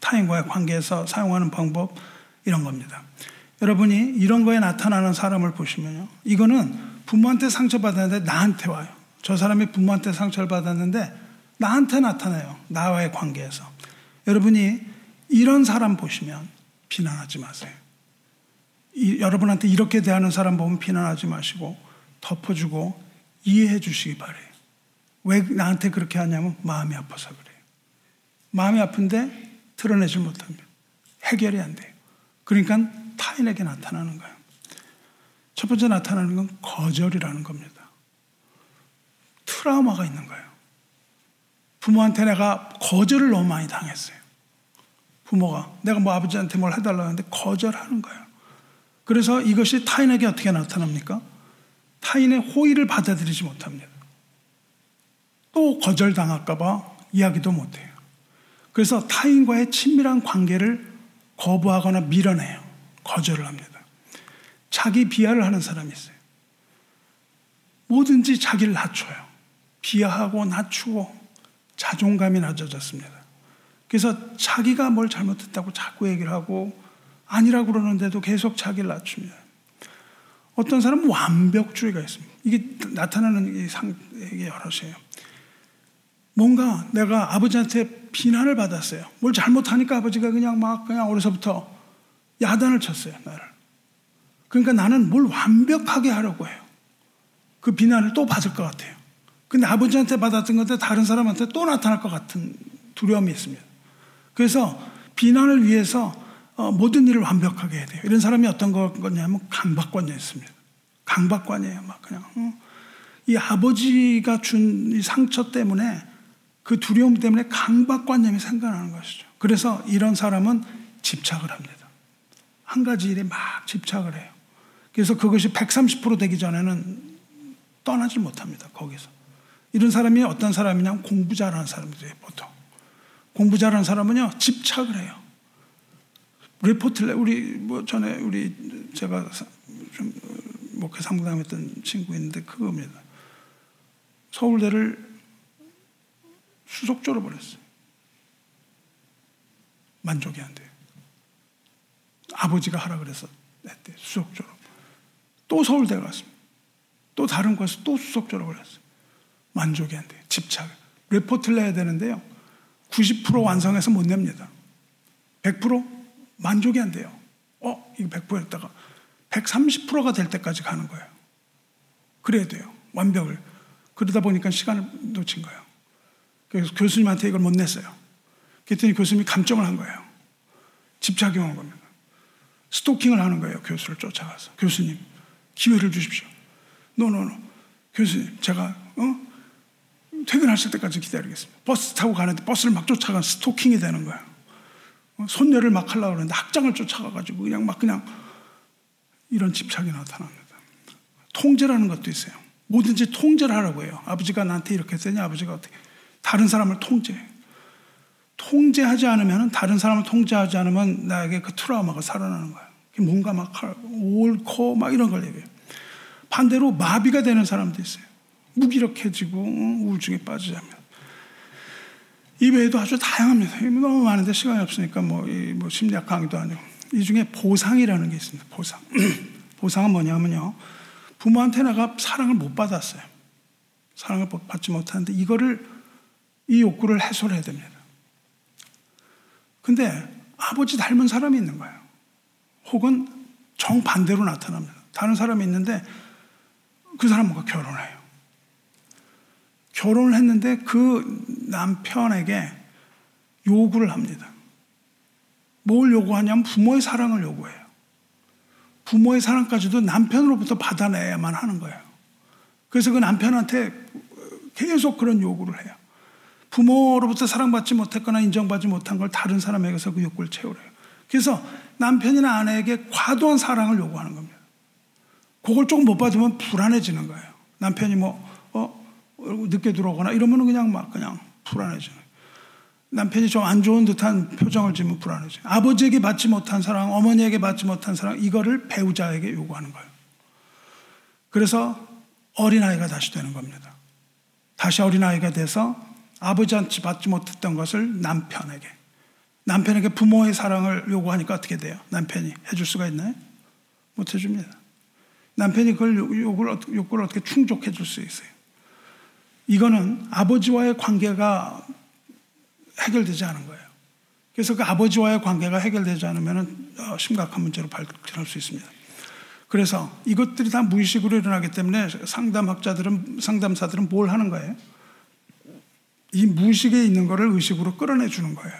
S1: 타인과의 관계에서 사용하는 방법, 이런 겁니다. 여러분이 이런 거에 나타나는 사람을 보시면요. 이거는 부모한테 상처받았는데 나한테 와요. 저 사람이 부모한테 상처를 받았는데 나한테 나타나요. 나와의 관계에서. 여러분이 이런 사람 보시면 비난하지 마세요. 이, 여러분한테 이렇게 대하는 사람 보면 비난하지 마시고 덮어주고 이해해 주시기 바래요. 왜 나한테 그렇게 하냐면 마음이 아파서 그래요. 마음이 아픈데 드러내질 못합니다. 해결이 안 돼요. 그러니까 타인에게 나타나는 거예요. 첫 번째 나타나는 건 거절이라는 겁니다. 트라우마가 있는 거예요. 부모한테 내가 거절을 너무 많이 당했어요. 부모가 내가 뭐 아버지한테 뭘 해달라고 하는데 거절하는 거예요. 그래서 이것이 타인에게 어떻게 나타납니까? 타인의 호의를 받아들이지 못합니다. 또 거절당할까봐 이야기도 못해요. 그래서 타인과의 친밀한 관계를 거부하거나 밀어내요. 거절을 합니다. 자기 비하를 하는 사람이 있어요. 뭐든지 자기를 낮춰요. 비하하고 낮추고 자존감이 낮아졌습니다. 그래서 자기가 뭘 잘못했다고 자꾸 얘기를 하고 아니라고 그러는데도 계속 자기를 낮춥니다. 어떤 사람은 완벽주의가 있습니다. 이게 나타나는 이 상, 여럿이에요. 뭔가 내가 아버지한테 비난을 받았어요. 뭘 잘못하니까 아버지가 그냥 막 그냥 어려서부터 야단을 쳤어요, 나를. 그러니까 나는 뭘 완벽하게 하려고 해요. 그 비난을 또 받을 것 같아요. 근데 아버지한테 받았던 건데 다른 사람한테 또 나타날 것 같은 두려움이 있습니다. 그래서 비난을 위해서 어, 모든 일을 완벽하게 해야 돼요. 이런 사람이 어떤 거냐면 강박관이었습니다. 강박관이에요. 막 그냥 어? 이 아버지가 준 이 상처 때문에 그 두려움 때문에 강박관념이 생겨나는 것이죠. 그래서 이런 사람은 집착을 합니다. 한 가지 일에 막 집착을 해요. 그래서 그것이 130% 되기 전에는 떠나지 못합니다. 거기서. 이런 사람이 어떤 사람이냐 공부 잘하는 사람들이에요. 보통. 공부 잘하는 사람은요 집착을 해요. 리포트를 우리 뭐 전에 우리 제가 좀 목회 상담했던 친구 있는데 그겁니다. 서울대를 수석 졸업을 어요 만족이 안 돼요. 아버지가 하라 그래서 했대 수석 졸업. 또 서울대 갔습니다. 또 다른 곳에서 또 수석 졸업을 했어요. 만족이 안 돼요. 집착. 리포트를 내야 되는데요. 90% 완성해서 못 냅니다. 100% 만족이 안 돼요. 어, 이거 100%였다가 130%가 될 때까지 가는 거예요. 그래야 돼요. 완벽을. 그러다 보니까 시간을 놓친 거예요. 그래서 교수님한테 이걸 못 냈어요. 그랬더니 교수님이 감정을 한 거예요. 집착이 온 겁니다. 스토킹을 하는 거예요. 교수를 쫓아가서. 교수님, 기회를 주십시오. no no no. 교수님, 제가, 어? 퇴근하실 때까지 기다리겠습니다. 버스 타고 가는데 버스를 막 쫓아가 스토킹이 되는. 어, 손녀를 막 하려고 그러는데 학장을 쫓아가가지고 그냥 막 그냥 이런 집착이 나타납니다. 통제라는 것도 있어요. 뭐든지 통제를 하라고 해요. 아버지가 나한테 이렇게 했더니 아버지가 어떻게 다른 사람을 통제. 통제하지 않으면 다른 사람을 통제하지 않으면 나에게 그 트라우마가 살아나는 거예요. 뭔가 막 옳고 막 이런 걸 얘기해요. 반대로 마비가 되는 사람도 있어요. 무기력해지고 우울증에 빠지자면. 이 외에도 아주 다양합니다. 너무 많은데 시간이 없으니까 뭐, 뭐 심리학 강의도 아니고. 이 중에 보상이라는 게 있습니다. 보상. 보상은 뭐냐면요. 부모한테 내가 사랑을 못 받았어요. 사랑을 받지 못하는데 이거를 이 욕구를 해소를 해야 됩니다. 근데 아버지 닮은 사람이 있는 거예요. 혹은 정반대로 나타납니다. 다른 사람이 있는데 그 사람과 결혼해요. 결혼을 했는데 그 남편에게 요구를 합니다. 뭘 요구하냐면 부모의 사랑을 요구해요. 부모의 사랑까지도 남편으로부터 받아내야만 하는 거예요. 그래서 그 남편한테 계속 그런 요구를 해요. 부모로부터 사랑받지 못했거나 인정받지 못한 걸 다른 사람에게서 그 욕구를 채우래요. 그래서 남편이나 아내에게 과도한 사랑을 요구하는 겁니다. 그걸 조금 못 받으면 불안해지는 거예요. 남편이 뭐, 어, 늦게 들어오거나 이러면 그냥 막 그냥 불안해지는 거예요. 남편이 좀 안 좋은 듯한 표정을 지으면 불안해져요. 아버지에게 받지 못한 사랑, 어머니에게 받지 못한 사랑, 이거를 배우자에게 요구하는 거예요. 그래서 어린아이가 다시 되는 겁니다. 다시 어린아이가 돼서 아버지한테 받지 못했던 것을 남편에게. 남편에게 부모의 사랑을 요구하니까 어떻게 돼요? 남편이 해줄 수가 있나요? 못 해줍니다. 남편이 그걸 요구를 어떻게 충족해 줄 수 있어요? 이거는 아버지와의 관계가 해결되지 않은 거예요. 그래서 그 아버지와의 관계가 해결되지 않으면 어, 심각한 문제로 발전할 수 있습니다. 그래서 이것들이 다 무의식으로 일어나기 때문에 상담학자들은, 상담사들은 뭘 하는 거예요? 이 무의식에 있는 것을 의식으로 끌어내 주는 거예요.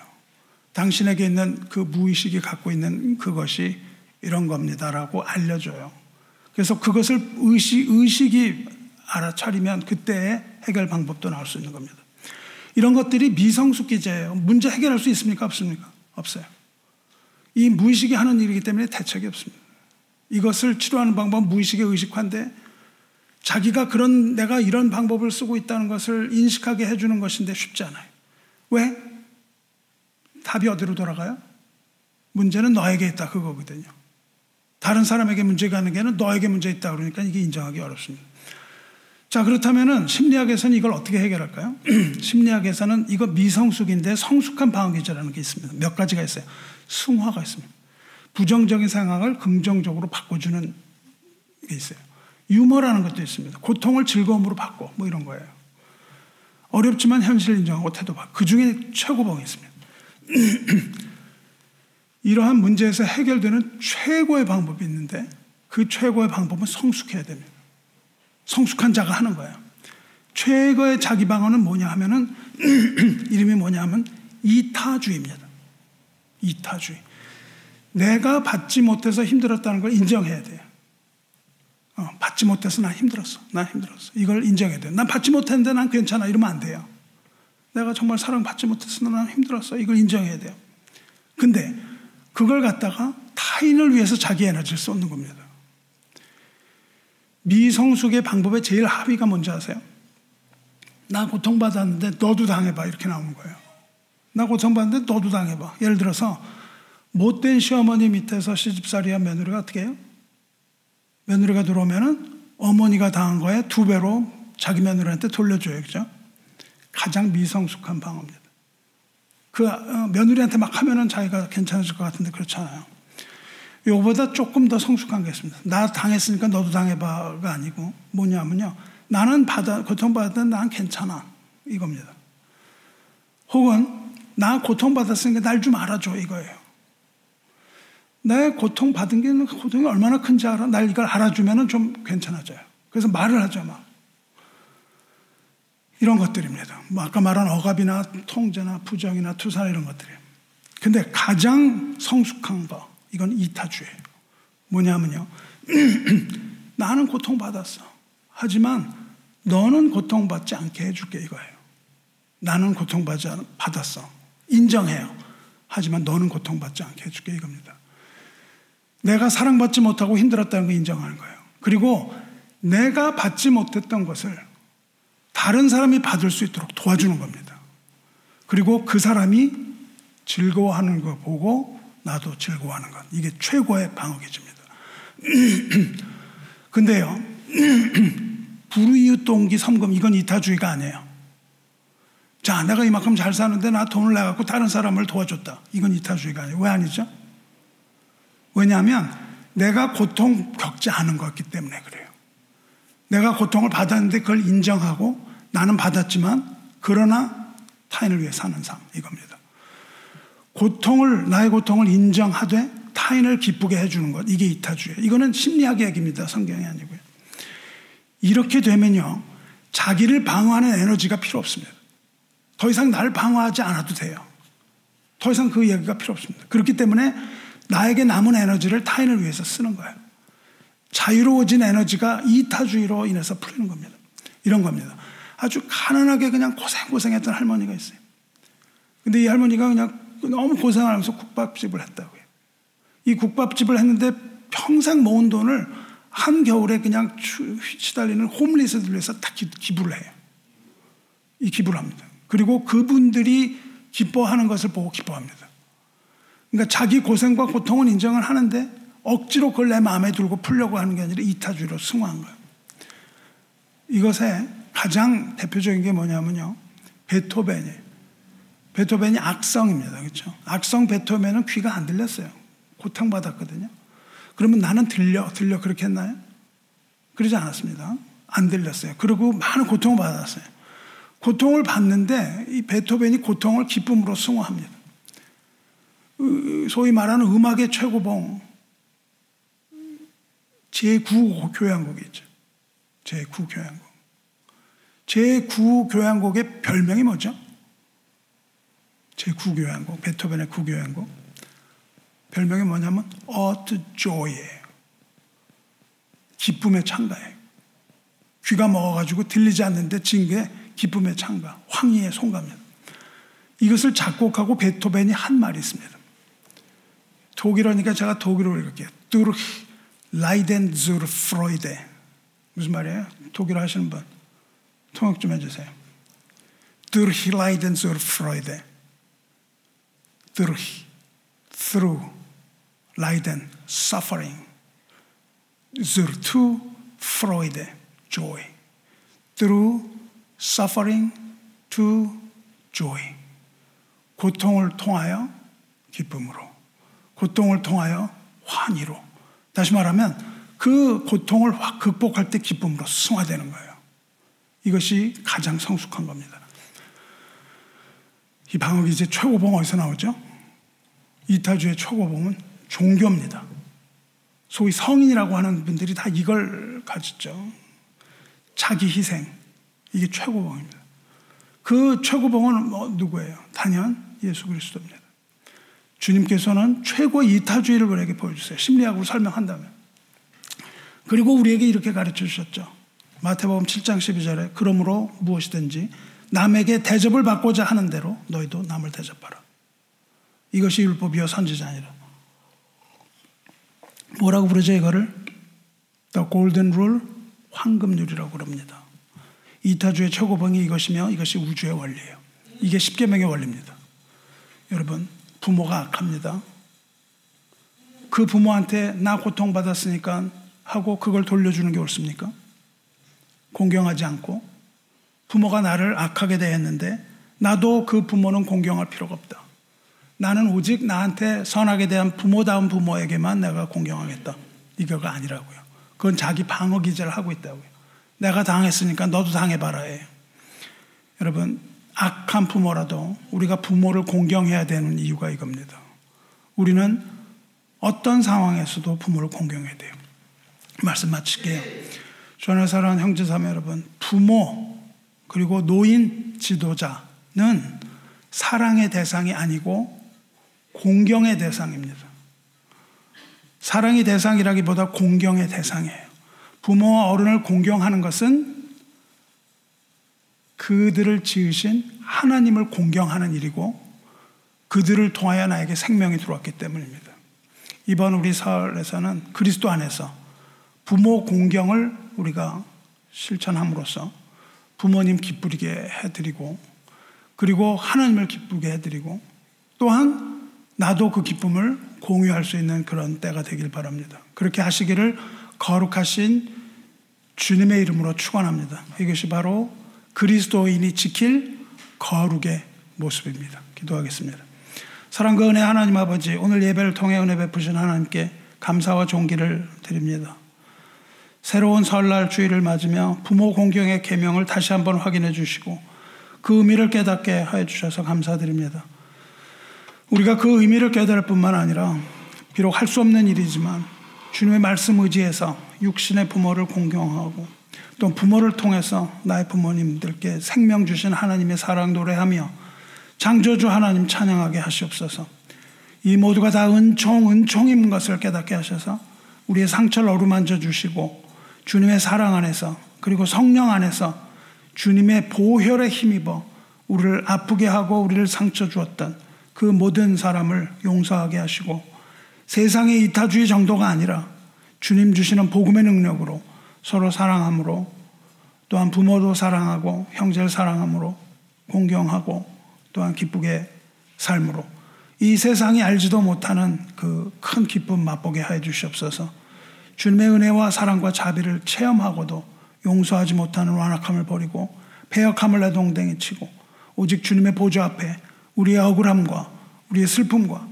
S1: 당신에게 있는 그 무의식이 갖고 있는 그것이 이런 겁니다라고 알려줘요. 그래서 그것을 의식, 의식이 알아차리면 그때의 해결 방법도 나올 수 있는 겁니다. 이런 것들이 미성숙 기제예요. 문제 해결할 수 있습니까? 없습니까? 없어요. 이 무의식이 하는 일이기 때문에 대책이 없습니다. 이것을 치료하는 방법은 무의식의 의식화인데 자기가 그런 내가 이런 방법을 쓰고 있다는 것을 인식하게 해주는 것인데 쉽지 않아요. 왜? 답이 어디로 돌아가요? 문제는 너에게 있다 그거거든요. 다른 사람에게 문제가 있는 게는 너에게 문제 있다 그러니까 이게 인정하기 어렵습니다. 자 그렇다면은 심리학에서는 이걸 어떻게 해결할까요? 심리학에서는 이거 미성숙인데 성숙한 방어 기제라는 게 있습니다. 몇 가지가 있어요. 승화가 있습니다. 부정적인 상황을 긍정적으로 바꿔주는 게 있어요. 유머라는 것도 있습니다. 고통을 즐거움으로 바꿔. 뭐 이런 거예요. 어렵지만 현실을 인정하고 태도 바. 그 중에 최고봉이 있습니다. 이러한 문제에서 해결되는 최고의 방법이 있는데 그 최고의 방법은 성숙해야 됩니다. 성숙한 자가 하는 거예요. 최고의 자기 방어는 뭐냐 하면은 이름이 뭐냐 하면 이타주의입니다. 이타주의. 내가 받지 못해서 힘들었다는 걸 인정해야 돼요. 어, 받지 못해서 난 힘들었어. 난 힘들었어. 이걸 인정해야 돼. 난 받지 못했는데 난 괜찮아. 이러면 안 돼요. 내가 정말 사랑 받지 못해서 난 힘들었어. 이걸 인정해야 돼요. 근데 그걸 갖다가 타인을 위해서 자기 에너지를 쏟는 겁니다. 미성숙의 방법의 제일 합의가 뭔지 아세요? 나 고통받았는데 너도 당해봐. 이렇게 나오는 거예요. 나 고통받는데 너도 당해봐. 예를 들어서 못된 시어머니 밑에서 시집살이한 며느리가 어떻게 해요? 며느리가 들어오면은 어머니가 당한 거에 두 배로 자기 며느리한테 돌려줘요. 그죠? 가장 미성숙한 방어입니다. 그 어, 며느리한테 막 하면은 자기가 괜찮아질 것 같은데 그렇잖아요. 요거보다 조금 더 성숙한 게 있습니다. 나 당했으니까 너도 당해봐가 아니고 뭐냐면요. 나는 받아, 고통받았는데 난 괜찮아. 이겁니다. 혹은 나 고통받았으니까 날 좀 알아줘. 이거예요. 내 고통받은 게 고통이 얼마나 큰지 알아? 날 이걸 알아주면 좀 괜찮아져요. 그래서 말을 하죠, 막. 이런 것들입니다. 뭐 아까 말한 억압이나 통제나 부정이나 투사 이런 것들이에요. 근데 가장 성숙한 거, 이건 이타주예요. 뭐냐면요. 나는 고통받았어. 하지만 너는 고통받지 않게 해줄게 이거예요. 나는 고통받았어. 인정해요. 하지만 너는 고통받지 않게 해줄게 이겁니다. 내가 사랑받지 못하고 힘들었다는 걸 인정하는 거예요. 그리고 내가 받지 못했던 것을 다른 사람이 받을 수 있도록 도와주는 겁니다. 그리고 그 사람이 즐거워하는 거 보고 나도 즐거워하는 것. 이게 최고의 방어 기제입니다. 근데요, 불이웃 동기 섬금 이건 이타주의가 아니에요. 자, 내가 이만큼 잘 사는데 나 돈을 내갖고 다른 사람을 도와줬다. 이건 이타주의가 아니에요. 왜 아니죠? 왜냐하면 내가 고통 겪지 않은 것기 때문에 그래요. 내가 고통을 받았는데 그걸 인정하고 나는 받았지만 그러나 타인을 위해 사는 삶 이겁니다.
S2: 고통을 나의 고통을 인정하되 타인을 기쁘게 해주는 것 이게 이타주예요. 이거는 심리학의 얘기입니다. 성경이 아니고요. 이렇게 되면요 자기를 방어하는 에너지가 필요 없습니다. 더 이상 나를 방어하지 않아도 돼요. 더 이상 그 얘기가 필요 없습니다. 그렇기 때문에 나에게 남은 에너지를 타인을 위해서 쓰는 거예요. 자유로워진 에너지가 이타주의로 인해서 풀리는 겁니다. 이런 겁니다. 아주 가난하게 그냥 고생고생했던 할머니가 있어요. 근데 이 할머니가 그냥 너무 고생하면서 국밥집을 했다고요. 이 국밥집을 했는데 평생 모은 돈을 한겨울에 그냥 휘치달리는 홈리스들 위해서 다 기부를 해요. 이 기부를 합니다. 그리고 그분들이 기뻐하는 것을 보고 기뻐합니다. 그러니까 자기 고생과 고통은 인정을 하는데 억지로 그걸 내 마음에 들고 풀려고 하는 게 아니라 이타주의로 승화한 거예요. 이것에 가장 대표적인 게 뭐냐면요. 베토벤이에요. 베토벤이 악성입니다. 그렇죠? 악성 베토벤은 귀가 안 들렸어요. 고통받았거든요. 그러면 나는 들려, 들려 그렇게 했나요? 그러지 않았습니다. 안 들렸어요. 그리고 많은 고통을 받았어요. 고통을 받는데 이 베토벤이 고통을 기쁨으로 승화합니다. 소위 말하는 음악의 최고봉 제9 교향곡이 있죠. 제9 교향곡. 제9 교향곡의 별명이 뭐죠? 제9교향곡, 베토벤의 9교향곡. 별명이 뭐냐면 Earth Joy예요. 기쁨의 창가예요. 귀가 먹어가지고 들리지 않는데 징계 기쁨의 창가, 황희의 송가입니다. 이것을 작곡하고 베토벤이 한 말이 있습니다. 독일어니까 제가 독일어로 읽을게요. Durch Leiden zur Freude. 무슨 말이에요? 독일어 하시는 분. 통역 좀 해주세요. Durch Leiden zur Freude. Durch, through, Leiden, suffering. Zur to Freude, joy. Through suffering to joy. 고통을 통하여 기쁨으로. 고통을 통하여 환희로. 다시 말하면 그 고통을 확 극복할 때 기쁨으로 승화되는 거예요. 이것이 가장 성숙한 겁니다. 이 방언 이제 최고봉 어디서 나오죠? 이타주의 최고봉은 종교입니다. 소위 성인이라고 하는 분들이 다 이걸 가졌죠. 자기 희생. 이게 최고봉입니다. 그 최고봉은 뭐 누구예요? 단연 예수 그리스도입니다. 주님께서는 최고 이타주의를 우리에게 보여주세요. 심리학으로 설명한다면. 그리고 우리에게 이렇게 가르쳐 주셨죠. 마태복음 7장 12절에 그러므로 무엇이든지 남에게 대접을 받고자 하는 대로 너희도 남을 대접하라. 이것이 율법이요 선지자니라. 뭐라고 부르죠 이거를? The Golden Rule, 황금률이라고 그럽니다. 이타주의 최고봉이 이것이며 이것이 우주의 원리예요. 이게 십계명의 원리입니다. 여러분 부모가 악합니다. 그 부모한테 나 고통받았으니까 하고 그걸 돌려주는 게 옳습니까? 공경하지 않고 부모가 나를 악하게 대했는데 나도 그 부모는 공경할 필요가 없다. 나는 오직 나한테 선하게 대한 부모다운 부모에게만 내가 공경하겠다. 이거가 아니라고요. 그건 자기 방어 기제를 하고 있다고요. 내가 당했으니까 너도 당해봐라 해. 여러분, 악한 부모라도 우리가 부모를 공경해야 되는 이유가 이겁니다. 우리는 어떤 상황에서도 부모를 공경해야 돼요. 말씀 마칠게요. 전에 사랑하는 형제 자매 여러분, 부모 그리고 노인 지도자는 사랑의 대상이 아니고 공경의 대상입니다. 사랑의 대상이라기보다 공경의 대상이에요. 부모와 어른을 공경하는 것은 그들을 지으신 하나님을 공경하는 일이고 그들을 통하여 나에게 생명이 들어왔기 때문입니다. 이번 우리 설에서는 그리스도 안에서 부모 공경을 우리가 실천함으로써 부모님 기쁘게 해드리고 그리고 하나님을 기쁘게 해드리고 또한 나도 그 기쁨을 공유할 수 있는 그런 때가 되길 바랍니다. 그렇게 하시기를 거룩하신 주님의 이름으로 축원합니다. 이것이 바로 그리스도인이 지킬 거룩의 모습입니다. 기도하겠습니다. 사랑과 은혜 하나님 아버지 오늘 예배를 통해 은혜 베푸신 하나님께 감사와 존귀를 드립니다. 새로운 설날 주일을 맞으며 부모 공경의 계명을 다시 한번 확인해 주시고 그 의미를 깨닫게 하여 주셔서 감사드립니다. 우리가 그 의미를 깨달을 뿐만 아니라 비록 할 수 없는 일이지만 주님의 말씀 의지해서 육신의 부모를 공경하고 또 부모를 통해서 나의 부모님들께 생명 주신 하나님의 사랑 노래하며 창조주 하나님 찬양하게 하시옵소서. 이 모두가 다 은총, 은총인 것을 깨닫게 하셔서 우리의 상처를 어루만져 주시고 주님의 사랑 안에서 그리고 성령 안에서 주님의 보혈에 힘입어 우리를 아프게 하고 우리를 상처 주었던 그 모든 사람을 용서하게 하시고 세상의 이타주의 정도가 아니라 주님 주시는 복음의 능력으로 서로 사랑함으로 또한 부모도 사랑하고 형제를 사랑함으로 공경하고 또한 기쁘게 삶으로 이 세상이 알지도 못하는 그 큰 기쁨 맛보게 해 주시옵소서. 주님의 은혜와 사랑과 자비를 체험하고도 용서하지 못하는 완악함을 버리고 배역함을 내동댕이 치고 오직 주님의 보좌 앞에 우리의 억울함과 우리의 슬픔과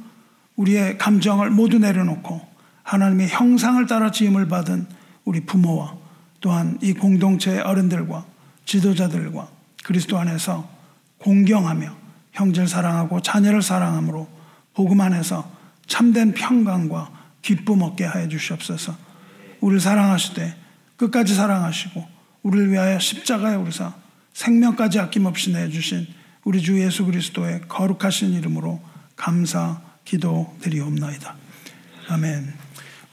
S2: 우리의 감정을 모두 내려놓고 하나님의 형상을 따라 지음을 받은 우리 부모와 또한 이 공동체의 어른들과 지도자들과 그리스도 안에서 공경하며 형제를 사랑하고 자녀를 사랑함으로 복음 안에서 참된 평강과 기쁨 얻게 하여 주시옵소서. 우리를 사랑하시되 끝까지 사랑하시고 우리를 위하여 십자가에 오르사 생명까지 아낌없이 내주신 우리 주 예수 그리스도의 거룩하신 이름으로 감사 기도 드리옵나이다. 아멘.